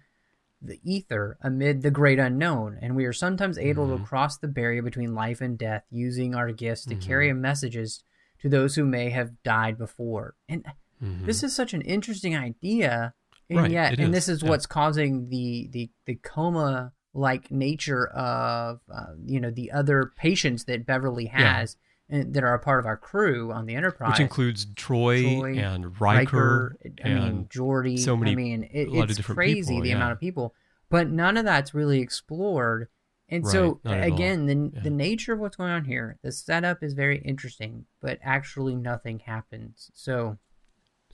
the ether amid the great unknown, and we are sometimes able Mhm. to cross the barrier between life and death using our gifts to carry messages to those who may have died before. And Mhm. this is such an interesting idea, and Right, yet, and is, this is yeah. what's causing the the the coma like nature of uh, you know the other patients that Beverly Yeah. has and that are a part of our crew on the Enterprise, which includes Troi, Troi, and Riker, I mean, and Geordi. so many- I mean, it, a lot of it's crazy people, the yeah. amount of people, but none of that's really explored. And so Right, all. again, the Yeah. the nature of what's going on here, the setup is very interesting, but actually nothing happens. So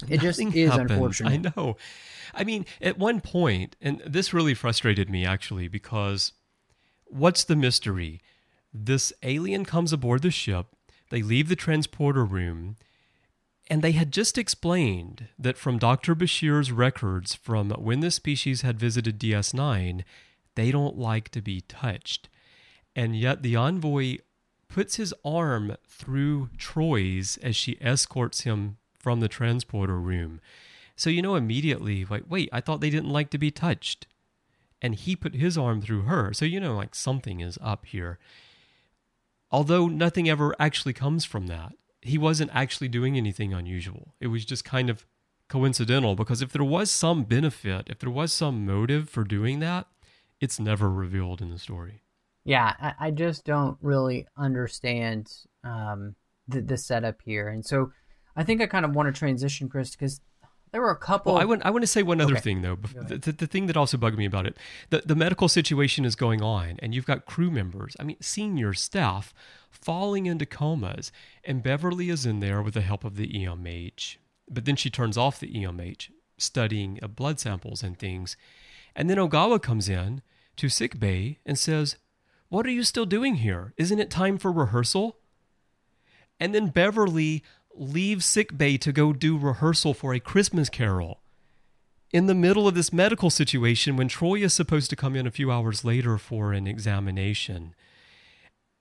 it just is unfortunate. I know. I mean, at one point, and this really frustrated me actually because what's the mystery? This alien comes aboard the ship, they leave the transporter room, and they had just explained that from Dr. Bashir's records from when the species had visited DS9, they don't like to be touched. And yet the envoy puts his arm through Troi's as she escorts him from the transporter room. So you know immediately, like, wait, I thought they didn't like to be touched. And he put his arm through her. So you know, like, something is up here. Although nothing ever actually comes from that. He wasn't actually doing anything unusual. It was just kind of coincidental because if there was some benefit, if there was some motive for doing that, it's never revealed in the story. yeah, I, I just don't really understand um, the the setup here, and so I think I kind of want to transition, Chris, because there were a couple. Well, I want I want to say one other Okay. thing though. Go Bef- ahead. The, the, the thing that also bugged me about it, the the medical situation is going on, and you've got crew members. I mean, senior staff falling into comas, and Beverly is in there with the help of the EMH. But then she turns off the EMH, studying uh, blood samples and things, and then Ogawa comes in to sick bay and says, "What are you still doing here? Isn't it time for rehearsal?" And then Beverly leaves sick bay to go do rehearsal for a Christmas carol. In the middle of this medical situation when Troi is supposed to come in a few hours later for an examination.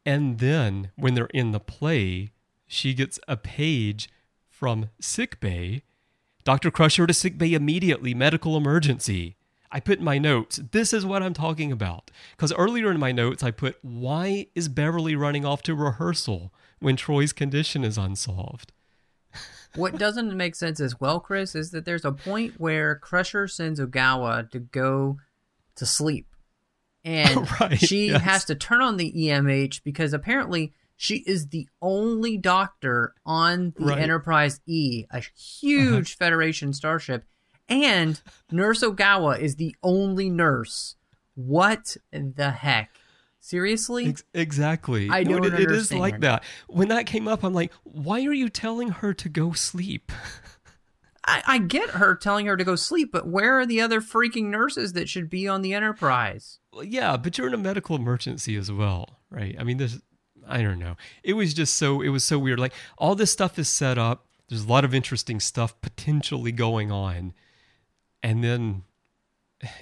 And then when they're in the play, she gets a page from sick bay. Dr. Crusher to sick bay immediately, medical emergency. I put in my notes, this is what I'm talking about. Because earlier in my notes, I put, why is Beverly running off to rehearsal when Troi's condition is unsolved? What doesn't make sense as well, Chris, is that there's a point where Crusher sends Ogawa to go to sleep. And Right, she yes. has to turn on the EMH because apparently she is the only doctor on the Right. Uh-huh. Enterprise E, a huge Federation starship, and Nurse Ogawa is the only nurse. What the heck? Seriously? Ex- exactly. I don't it- it is like that. When that came up, I'm like, why are you telling her to go sleep? I, I get her telling her to go sleep, but where are the other freaking nurses that should be on the Enterprise? Well, yeah, but you're in a medical emergency as well, right? I mean, this, I don't know. It was just so, it was so weird. Like, all this stuff is set up. There's a lot of interesting stuff potentially going on. And then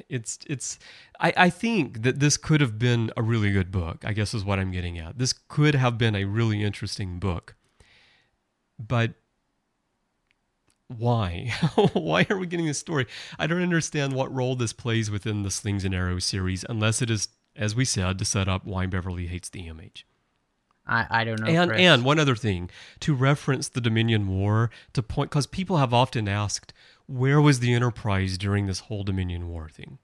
it's, it's, I, I think that this could have been a really good book, I guess is what I'm getting at. This could have been a really interesting book. But why? why are we getting this story? I don't understand what role this plays within the Slings and Arrows series, unless it is, as we said, to set up why Beverly hates the EMH. I, I don't know. and Chris. and one other thing to reference the Dominion War to point because people have often asked where was the Enterprise during this whole Dominion War thing.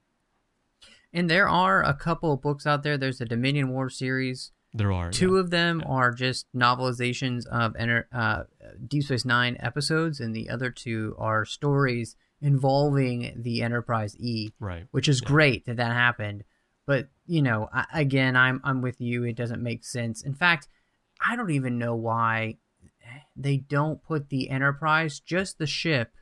And there are a couple of books out there. There's a Dominion War series. There are Two yeah. of them are just novelizations of uh, Deep Space Nine episodes, and the other two are stories involving the Enterprise E. right. which is Yeah. great that that happened. But you know, I, again, I'm I'm with you. It doesn't make sense. In fact, I don't even know why they don't put the Enterprise, just the ship,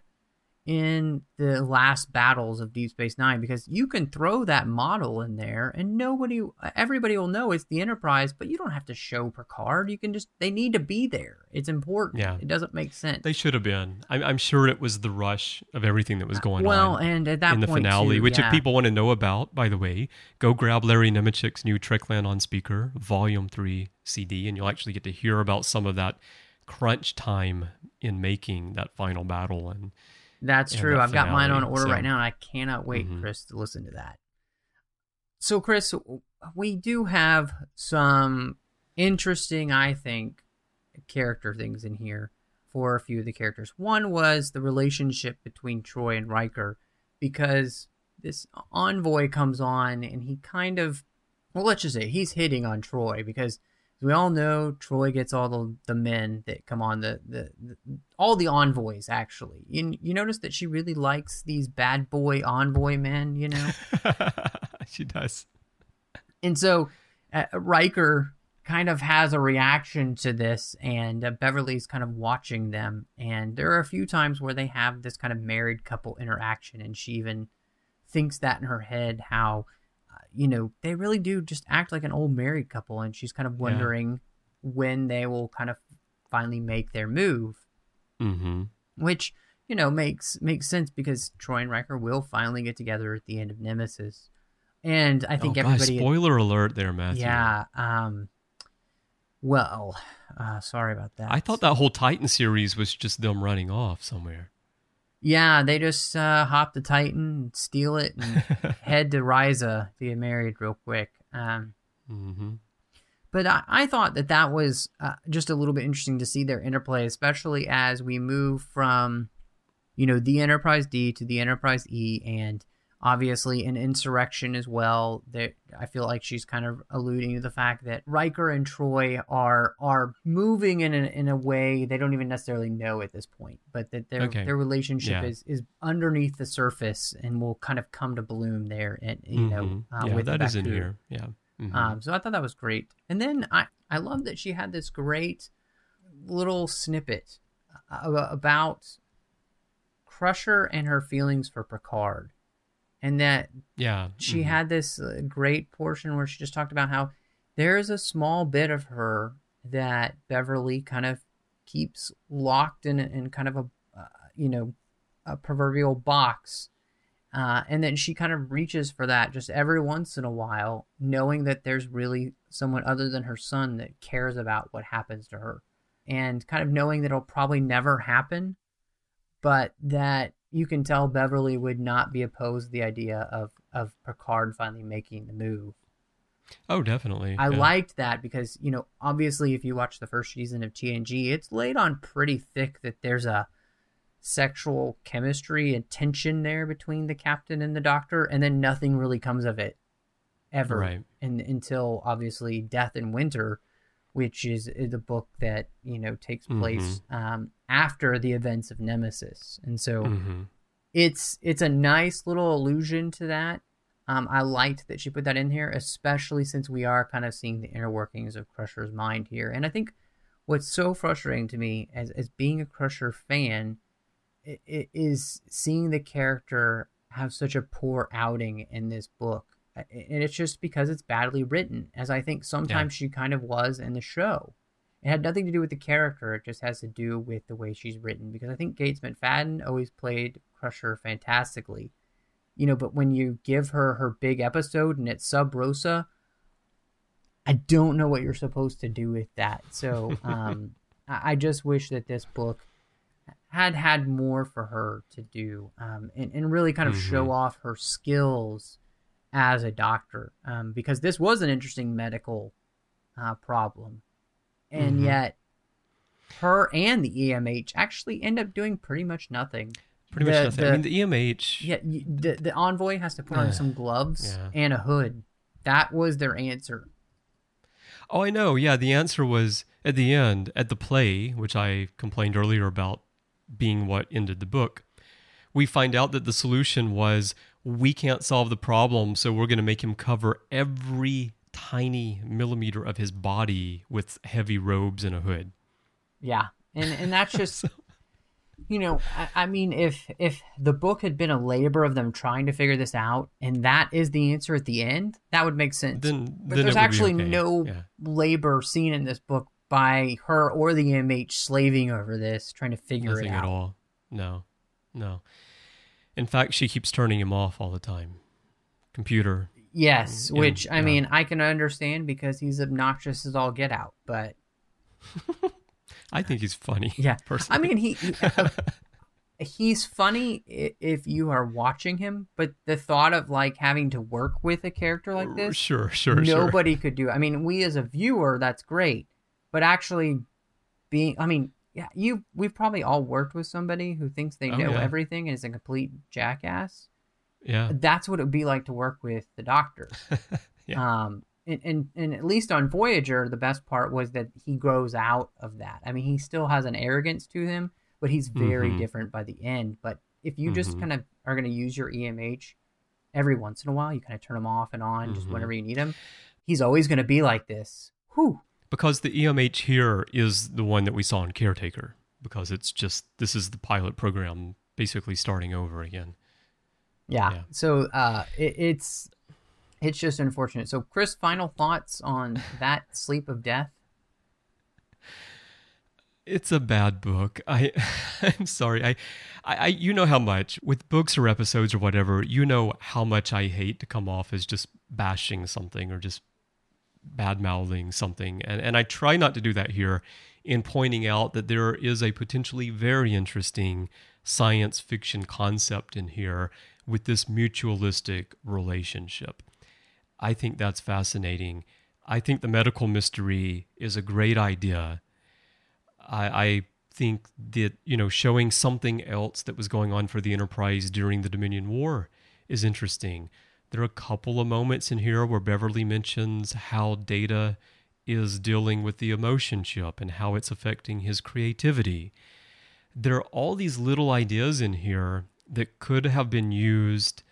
in the last battles of Deep Space Nine because you can throw that model in there and nobody, everybody will know it's the Enterprise. But you don't have to show Picard. You can just they need to be there. It's important. Yeah. it doesn't make sense. They should have been. I'm, I'm sure it was the rush of everything that was uh, going well, on. and at that in the finale, too, which yeah. if people want to know about, by the way, go grab Larry Nemecek's new Trekland on Speaker, Volume 3 CD, and you'll actually get to hear about some of that crunch time in making that final battle. And That's true. that I've got mine on order so- right now, and I cannot wait, Mhm. Chris, to listen to that. so Chris, we do have some interesting, I think, character things in here for a few of the characters. One was the relationship between Troi and Riker, because this envoy comes on and he kind of, well, let's just say he's hitting on Troi because we all know Troi gets all the, the men that come on the, the, the all the envoys actually. You, you notice that she really likes these bad boy envoy men, you know? she does. And so uh, Riker kind of has a reaction to this, and uh, Beverly's kind of watching them. And there are a few times where they have this kind of married couple interaction, and she even thinks that in her head how, you know, they really do just act like an old married couple, and she's kind of wondering yeah. when they will kind of finally make their move. Mm-hmm. Which you know makes makes sense because Troi and Riker will finally get together at the end of Nemesis. And I think oh, everybody. Gosh, spoiler alert, there, Matthew. Yeah. Um, well, uh, sorry about that. I thought that whole Titan series was just them running off somewhere. Yeah, they just uh, hop the Titan, steal it, and head to Risa to get married real quick. Um, mm-hmm. But I, I, thought that that was uh, just a little bit interesting to see their interplay, especially as we move from, you know, the Enterprise D to the Enterprise E, and obviously an insurrection as well. That I feel like she's kind of alluding to the fact that Riker and Troi are are moving in a, in a way they don't even necessarily know at this point, but that their okay. their relationship yeah. is is underneath the surface and will kind of come to bloom there. And you mm-hmm. know, uh, yeah, that is in here. Yeah. Mm-hmm. Um, so I thought that was great. And then I I love that she had this great little snippet uh, about Crusher and her feelings for Picard and that yeah she mm-hmm. had this uh, great portion where she just talked about how there's a small bit of her that Beverly kind of keeps locked in in kind of a uh, you know a proverbial box uh, and then she kind of reaches for that just every once in a while knowing that there's really someone other than her son that cares about what happens to her and kind of knowing that it'll probably never happen but that you can tell Beverly would not be opposed to the idea of of Picard finally making the move. Oh, definitely. I yeah. liked that because you know, obviously, if you watch the first season of TNG, it's laid on pretty thick that there's a sexual chemistry and tension there between the captain and the doctor, and then nothing really comes of it ever, right? And until obviously Death in Winter, which is, the book that you know takes place mm-hmm. um, after the events of Nemesis, and so mm-hmm. it's it's a nice little allusion to that. Um, I liked that she put that in here, especially since we are kind of seeing the inner workings of Crusher's mind here. And I think what's so frustrating to me as as being a Crusher fan it, it is seeing the character have such a poor outing in this book and it's just because it's badly written, as I think sometimes yeah. she kind of was in the show. It had nothing to do with the character; it just has to do with the way she's written. Because I think Gates McFadden always played Crusher fantastically, you know. But when you give her her big episode and it's Sub Rosa, I don't know what you're supposed to do with that. So um, I just wish that this book had had more for her to do um, and, and really kind of mm-hmm. show off her skills as a doctor um, because this was an interesting medical uh, problem. And mm-hmm. yet, her and the EMH actually end up doing pretty much nothing. Pretty the, much nothing. The, I mean, the EMH. Yeah, the, the envoy has to put on some gloves yeah. and a hood. That was their answer. Oh, I know. Yeah, the answer was at the end, at the play, which I complained earlier about being what ended the book. We find out that the solution was we can't solve the problem, so we're going to make him cover every tiny millimeter of his body with heavy robes and a hood. Yeah, and and that's just. you know, I, I, mean, if if the book had been a labor of them trying to figure this out, and that is the answer at the end, that would make sense. Then, but then there's actually okay. no yeah. labor seen in this book by her or the MH slaving over this, trying to figure Nothing it out. at all. No, no. In fact, she keeps turning him off all the time. Computer. Yes, mm, yeah, which I yeah. mean, I can understand because he's obnoxious as all get out, but I think he's funny. Yeah, personally. I mean, he, he he's funny if you are watching him, but the thought of like having to work with a character like this, sure, sure, nobody sure. could do. It. I mean, we as a viewer, that's great, but actually being, I mean, yeah, you we've probably all worked with somebody who thinks they Oh, know yeah. everything and is a complete jackass. Yeah, That's what it would be like to work with the doctor. Yeah. Um, and, and and at least on Voyager, the best part was that he grows out of that. I mean, he still has an arrogance to him, but he's very Mhm. different by the end. But if you just Mhm. kind of are going to use your EMH every once in a while, you kind of turn him off and on just Mhm. whenever you need him. He's always going to be like this. Whew. Because the EMH here is the one that we saw in Caretaker. Because it's just this is the pilot program basically starting over again. Yeah. Yeah. So uh, it, it's it's just unfortunate. So Chris, final thoughts on that Sleep of Death? It's a bad book. I I'm sorry. I, I I you know how much with books or episodes or whatever, you know how much I hate to come off as just bashing something or just bad mouthing something. And and I try not to do that here in pointing out that there is a potentially very interesting science fiction concept in here with this mutualistic relationship. I think that's fascinating. I think the medical mystery is a great idea. I, I think that you know showing something else that was going on for the Enterprise during the Dominion War is interesting. There are a couple of moments in here where Beverly mentions how Data is dealing with the emotion chip and how it's affecting his creativity. There are all these little ideas in here that could have been used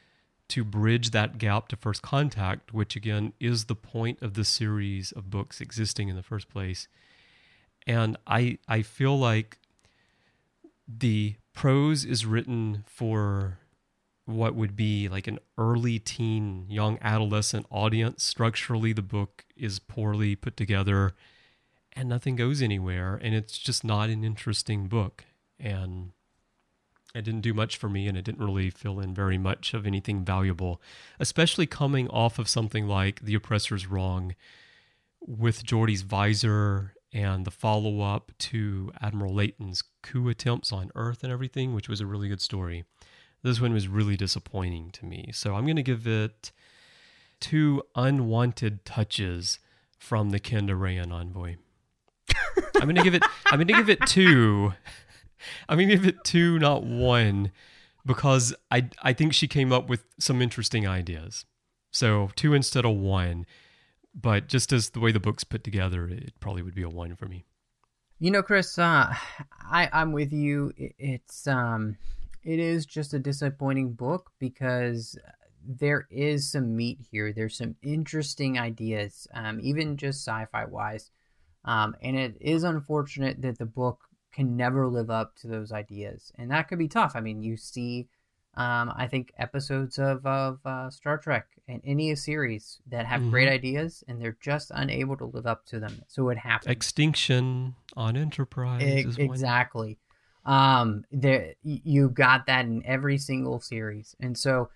to bridge that gap to first contact, which again is the point of the series of books existing in the first place. And I I feel like the prose is written for what would be like an early teen, young adolescent audience. Structurally, the book is poorly put together and nothing goes anywhere. And it's just not an interesting book. And it didn't do much for me and it didn't really fill in very much of anything valuable, especially coming off of something like The Oppressor's Wrong with Geordi's visor and the follow up to Admiral Leyton's coup attempts on Earth and everything, which was a really good story. This one was really disappointing to me. So I'm going to give it two unwanted touches from the Kenda Rayan envoy. I'm going to give it I'm going to give it two. I'm going to give it two, not one, because I I think she came up with some interesting ideas. So two instead of one. But just as the way the book's put together, it probably would be a one for me. You know, Chris, uh, I I'm with you. It- It's um, it is just a disappointing book because there is some meat here. There's some interesting ideas, um, even just sci-fi wise, um, and it is unfortunate that the book can never live up to those ideas, and that could be tough. I mean, you see. Um, I think episodes of, of uh, Star Trek and any series that have great Mhm. ideas and they're just unable to live up to them. So it happens. Extinction on Enterprise one. exactly. Um, there you got that in every single series, and so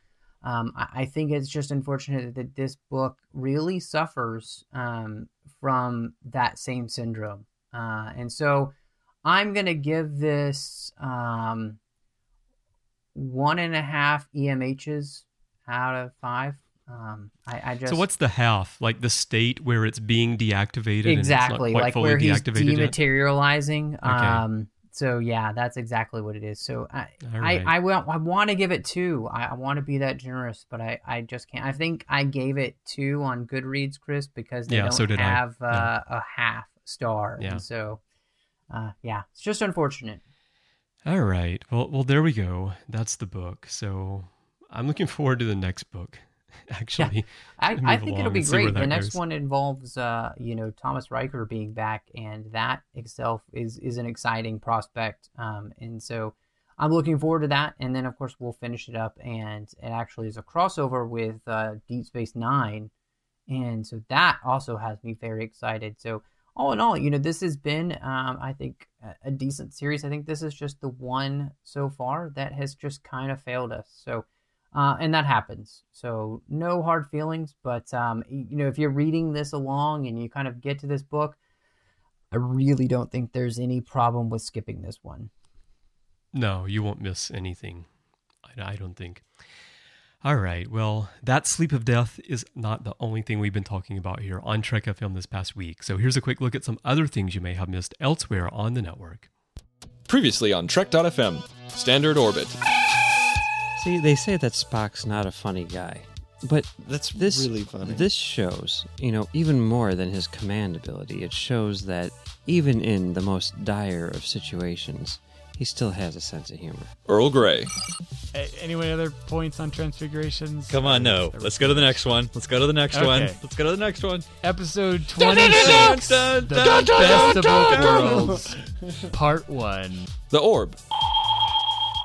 um, I, think it's just unfortunate that this book really suffers um, from that same syndrome, uh, and so I'm gonna give this um, one and a half EMHs out of five. Um, I, I just So what's the half? Like the state where it's being deactivated? and it's not exactly like fully where he's dematerializing um so yeah that's exactly what it is so i right. i i, want I want to give it two i, I want to be that generous but i i just can't i think i gave it two on goodreads chris because they Yeah, don't so did I. have uh, Yeah. a half star Yeah. and so uh yeah it's just unfortunate All right. Well, well, there we go. That's the book. So I'm looking forward to the next book. Actually, I, I think it'll be and see where great. The next goes. one involves, uh, you know, Thomas Riker being back, and that itself is is an exciting prospect. Um, and so I'm looking forward to that. And then, of course, we'll finish it up, and it actually is a crossover with uh, Deep Space Nine, and so that also has me very excited. So all in all, you know, this has been, um, I think, a decent series. I think this is just the one so far that has just kind of failed us. So uh, and that happens. So no hard feelings, but um, you know, if you're reading this along and you kind of get to this book, I really don't think there's any problem with skipping this one. No, you won't miss anything. I, I don't think. All right. Well, that sleep of death is not the only thing we've been talking about here on Trek FM this past week. So here's a quick look at some other things you may have missed elsewhere on the network. Previously on Trek.fm, Standard Orbit. See, they say that Spock's not a funny guy, but That's this really funny. This shows, you know, even more than his command ability. It shows that even in the most dire of situations, he still has a sense of humor. Earl Grey. A- Anyone other points on transfigurations? Come on, no. Let's go to the next one. Let's go to the next one. Let's go to the next one. Episode 26, The Best of Both Worlds, Part 1. The Orb.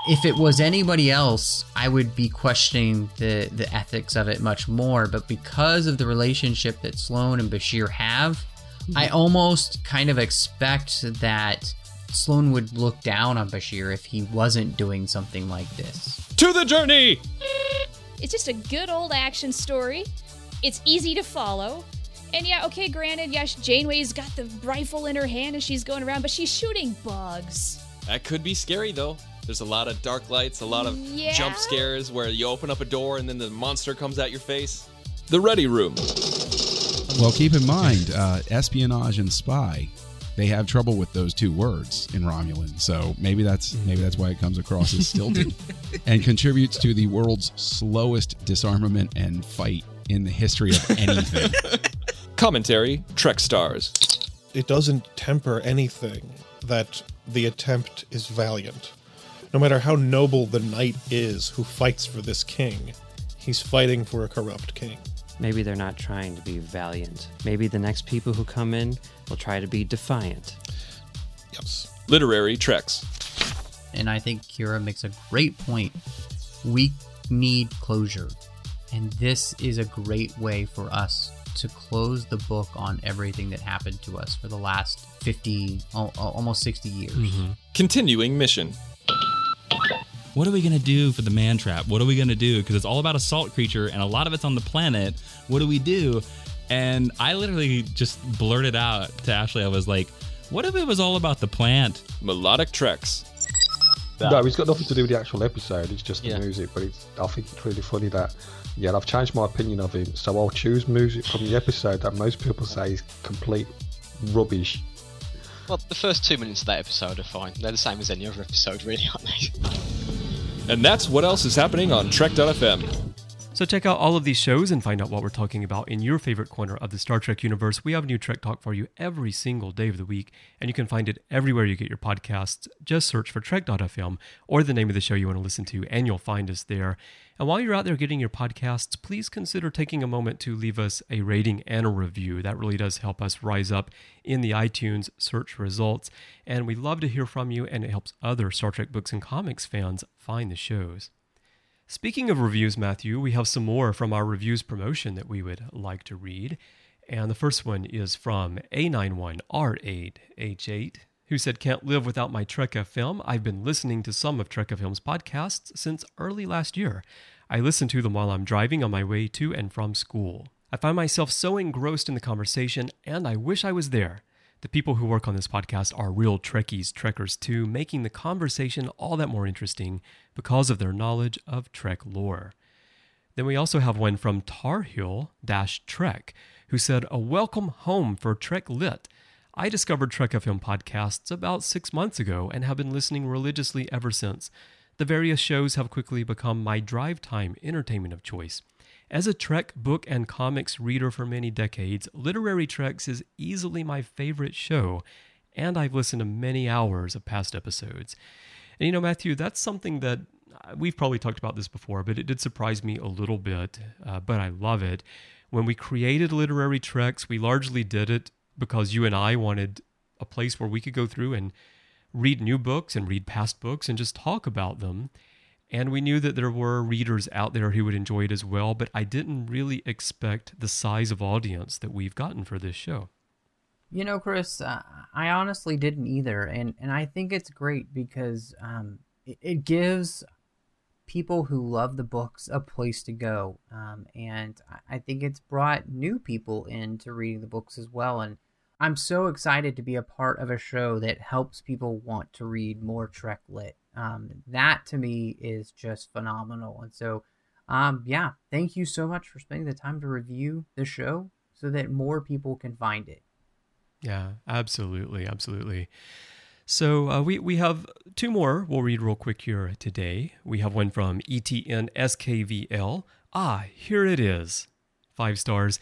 If it was anybody else, I would be questioning the the ethics of it much more. But because of the relationship that Sloan and Bashir have, I mm-hmm. almost kind of expect that Sloan would look down on Bashir if he wasn't doing something like this. To the journey! It's just a good old action story. It's easy to follow. And yeah, okay, granted, yes, Janeway's got the rifle in her hand and she's going around, but she's shooting bugs. That could be scary, though. There's a lot of dark lights, a lot of Yeah. jump scares where you open up a door and then the monster comes at your face. The Ready Room. Well, keep in mind, uh, espionage and spy, they have trouble with those two words in Romulan. So maybe that's maybe that's why it comes across as stilted, and contributes to the world's slowest disarmament and fight in the history of anything. Commentary Trek Stars. it doesn't temper anything that the attempt is valiant. No matter how noble the knight is who fights for this king, he's fighting for a corrupt king. Maybe they're not trying to be valiant. Maybe the next people who come in will try to be defiant. Yes. Literary Treks. And I think Kira makes a great point. We need closure. And this is a great way for us to close the book on everything that happened to us for the last 50, al- al- almost 60 years. Mm-hmm. Continuing Mission. What are we going to do for the man trap? What are we going to do? Because it's all about a salt creature and a lot of it's on the planet. What do we do? And I literally just blurted out to Ashley, I was like, what if it was all about the plant? Melodic Treks. No, it's got nothing to do with the actual episode. It's just the Yeah. music. But it's, I think it's really funny that, yeah, I've changed my opinion of him. So I'll choose music from the episode that most people say is complete rubbish. Well, the first two minutes of that episode are fine. They're the same as any other episode, really, aren't they? And that's what else is happening on Trek.fm. So check out all of these shows and find out what we're talking about in your favorite corner of the Star Trek universe. We have new Trek Talk for you every single day of the week, and you can find it everywhere you get your podcasts. Just search for Trek.fm or the name of the show you want to listen to, and you'll find us there. And while you're out there getting your podcasts, please consider taking a moment to leave us a rating and a review. That really does help us rise up in the iTunes search results. And we love to hear from you, and it helps other Star Trek books and comics fans find the shows. Speaking of reviews, Matthew, we have some more from our reviews promotion that we would like to read. And the first one is from A91R8H8, who said, Can't live without my Trek FM. I've been listening to some of Trek FM's podcasts since early last year. I listen to them while I'm driving on my way to and from school. I find myself so engrossed in the conversation, and I wish I was there. The people who work on this podcast are real Trekkies, Trekkers too, making the conversation all that more interesting because of their knowledge of Trek lore. Then we also have one from Tar Heel Trek, who said, A welcome home for Trek Lit. I discovered Trek FM podcasts about six months ago and have been listening religiously ever since. The various shows have quickly become my drive time entertainment of choice. As a Trek book and comics reader for many decades, Literary Treks is easily my favorite show, and I've listened to many hours of past episodes. And you know, Matthew, that's something that uh, we've probably talked about this before, but it did surprise me a little bit, uh, but I love it. When we created Literary Treks, we largely did it because you and I wanted a place where we could go through and read new books and read past books and just talk about them. And we knew that there were readers out there who would enjoy it as well, but I didn't really expect the size of audience that we've gotten for this show. You know, Chris, uh, I honestly didn't either, and and I think it's great because um, it, it gives people who love the books a place to go, um, and I- I think it's brought new people into reading the books as well. And I'm so excited to be a part of a show that helps people want to read more Trek lit. Um, that to me is just phenomenal. And so, um, yeah, thank you so much for spending the time to review the show so that more people can find it. Yeah, absolutely, absolutely. So uh, we we have two more. We'll read real quick here today. We have one from E ETN SKVL. Ah, here it is. Five stars.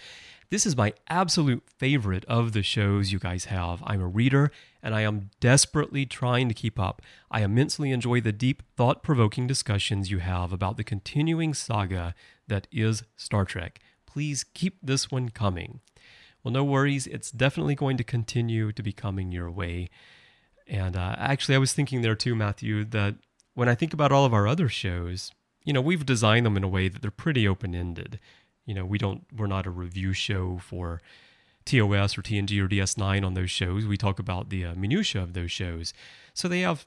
This is my absolute favorite of the shows you guys have. I'm a reader and I am desperately trying to keep up. I immensely enjoy the deep, thought provoking discussions you have about the continuing saga that is Star Trek. Please keep this one coming. Well, no worries. It's definitely going to continue to be coming your way. And uh, actually, I was thinking there too, Matthew, that when I think about all of our other shows, you know, we've designed them in a way that they're pretty open ended. You know, we don't, we're not a review show for TOS or TNG or DS9 on those shows. We talk about the uh, minutia of those shows. So they have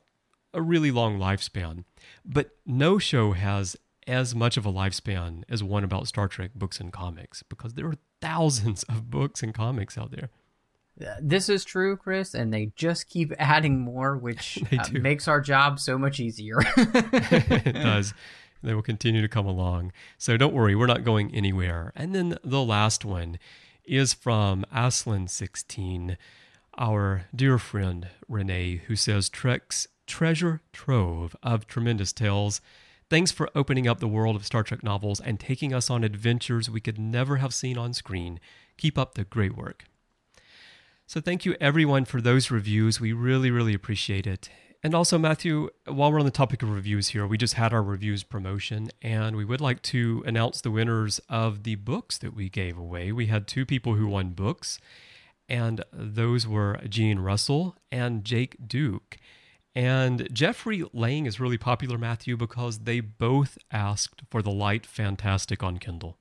a really long lifespan. But no show has as much of a lifespan as one about Star Trek books and comics because there are thousands of books and comics out there. This is true, Chris, and they just keep adding more, which uh, makes our job so much easier. it does. They will continue to come along. So don't worry, we're not going anywhere. And then the last one is from Aslan16, our dear friend Renee, who says Trek's treasure trove of tremendous tales. Thanks for opening up the world of Star Trek novels and taking us on adventures we could never have seen on screen. Keep up the great work. So, thank you everyone for those reviews. We really, really appreciate it. And also, Matthew, while we're on the topic of reviews here, we just had our reviews promotion, and we would like to announce the winners of the books that we gave away. We had two people who won books, and those were Gene Russell and Jake Duke. And Jeffrey Lang is really popular, Matthew, because they both asked for the Light Fantastic on Kindle.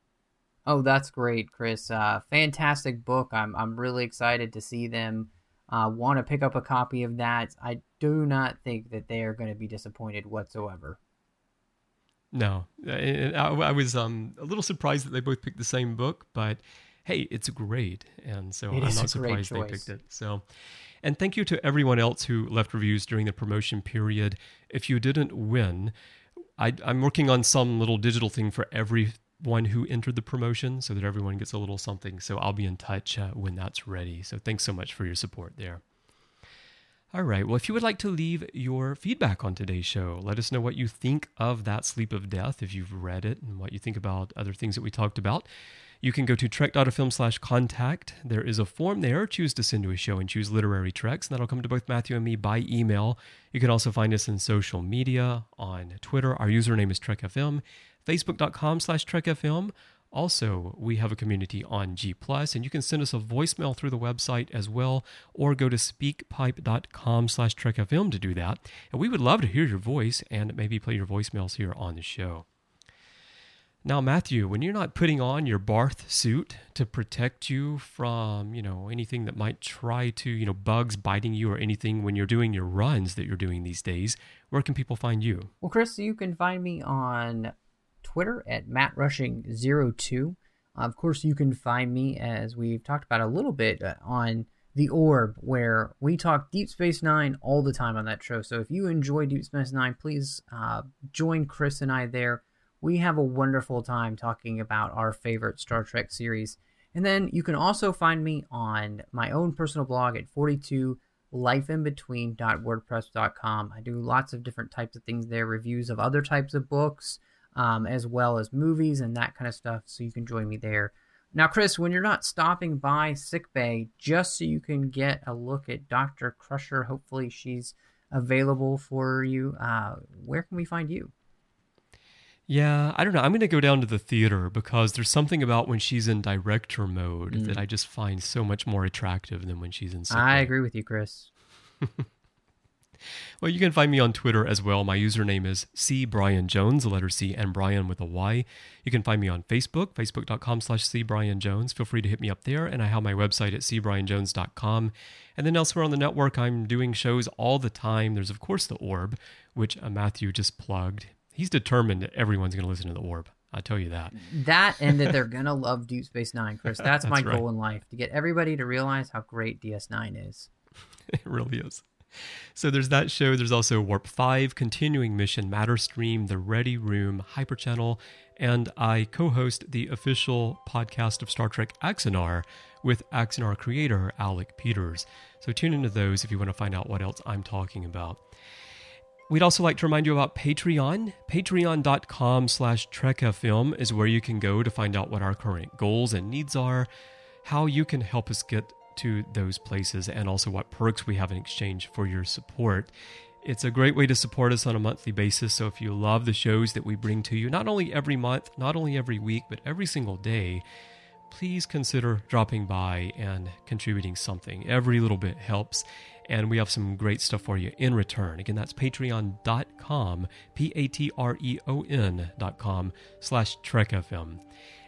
Oh, that's great, Chris. Uh, fantastic book. I'm I'm really excited to see them uh, want to pick up a copy of that. I do not think that they are going to be disappointed whatsoever. No, I, I was um, a little surprised that they both picked the same book, but hey, it's great, and so It I'm not surprised they picked it. So, and thank you to everyone else who left reviews during the promotion period. If you didn't win, I, I'm working on some little digital thing for everyone who entered the promotion, so that everyone gets a little something. So I'll be in touch uh, when that's ready. So thanks so much for your support there. All right. Well, if you would like to leave your feedback on today's show, let us know what you think of that Sleep of Death if you've read it and what you think about other things that we talked about. You can go to trek.fm slash contact. There is a form there. Choose to send to a show and choose literary treks, and that'll come to both Matthew and me by email. You can also find us in social media on Twitter. Our username is TrekFM, Facebook.com slash TrekFM. Also, we have a community on G and you can send us a voicemail through the website as well, or go to speakpipe.com slash trekfm to do that. And we would love to hear your voice and maybe play your voicemails here on the show. Now, Matthew, when you're not putting on your Barth suit to protect you from, you know, anything that might try to, you know, bugs biting you or anything when you're doing your runs that you're doing these days, where can people find you? Well, Chris, you can find me on Twitter at mattrushing02. Of course, you can find me, as we've talked about a little bit, uh, on The Orb, where we talk Deep Space Nine all the time on that show. So if you enjoy Deep Space Nine, please uh, join Chris and I there. We have a wonderful time talking about our favorite Star Trek series. And then you can also find me on my own personal blog at 42 lifeinbetween.wordpress.com. I do lots of different types of things there, reviews of other types of books, um, as well as movies and that kind of stuff. So you can join me there. Now, Chris, when you're not stopping by sickbay, just so you can get a look at Dr. Crusher, hopefully she's available for you, uh, where can we find you? Yeah, I don't know. I'm going to go down to the theater because there's something about when she's in director mode Mm. that I just find so much more attractive than when she's in sick I agree with you, Chris. Well, you can find me on Twitter as well. My username is C Brian Jones, the letter C and Brian with a Y. You can find me on Facebook, facebook.com slash C Brian Jones. Feel free to hit me up there. And I have my website at cbrianjones.com. And then elsewhere on the network, I'm doing shows all the time. There's, of course, The Orb, which uh, Matthew just plugged. He's determined that everyone's going to listen to The Orb. I tell you that. That and that they're gonna love Deep Space Nine, Chris. That's, my right. goal in life to get everybody to realize how great DS9 is. It really is. So there's that show. There's also Warp 5, Continuing Mission, Matter Stream, The Ready Room, Hyper Channel, and I co host the official podcast of Star Trek Axanar with Axanar creator Alec Peters. So tune into those if you want to find out what else I'm talking about. We'd also like to remind you about Patreon. Patreon.com slash TrekFM is where you can go to find out what our current goals and needs are, how you can help us get to those places, and also what perks we have in exchange for your support. It's a great way to support us on a monthly basis. So if you love the shows that we bring to you, not only every month, not only every week, but every single day, please consider dropping by and contributing something. Every little bit helps. And we have some great stuff for you in return. Again, that's patreon.com, P A T R E O N.com slash TrekFM.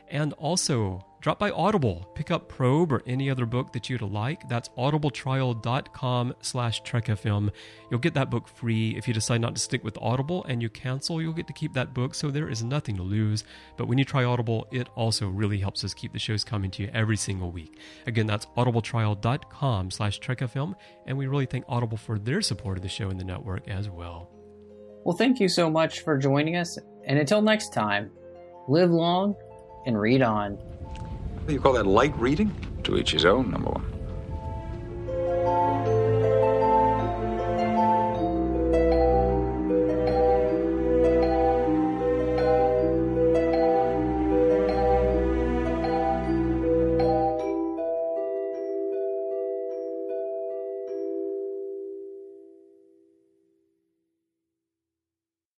And also, drop by Audible. Pick up Probe or any other book that you'd like. That's audibletrial.com slash trekfm. You'll get that book free. If you decide not to stick with Audible and you cancel, you'll get to keep that book, so there is nothing to lose. But when you try Audible, it also really helps us keep the shows coming to you every single week. Again, that's audibletrial.com slash trekfm, and we really thank Audible for their support of the show and the network as well. Well, thank you so much for joining us, and until next time, live long and read on. You call that light reading? To each his own, number one.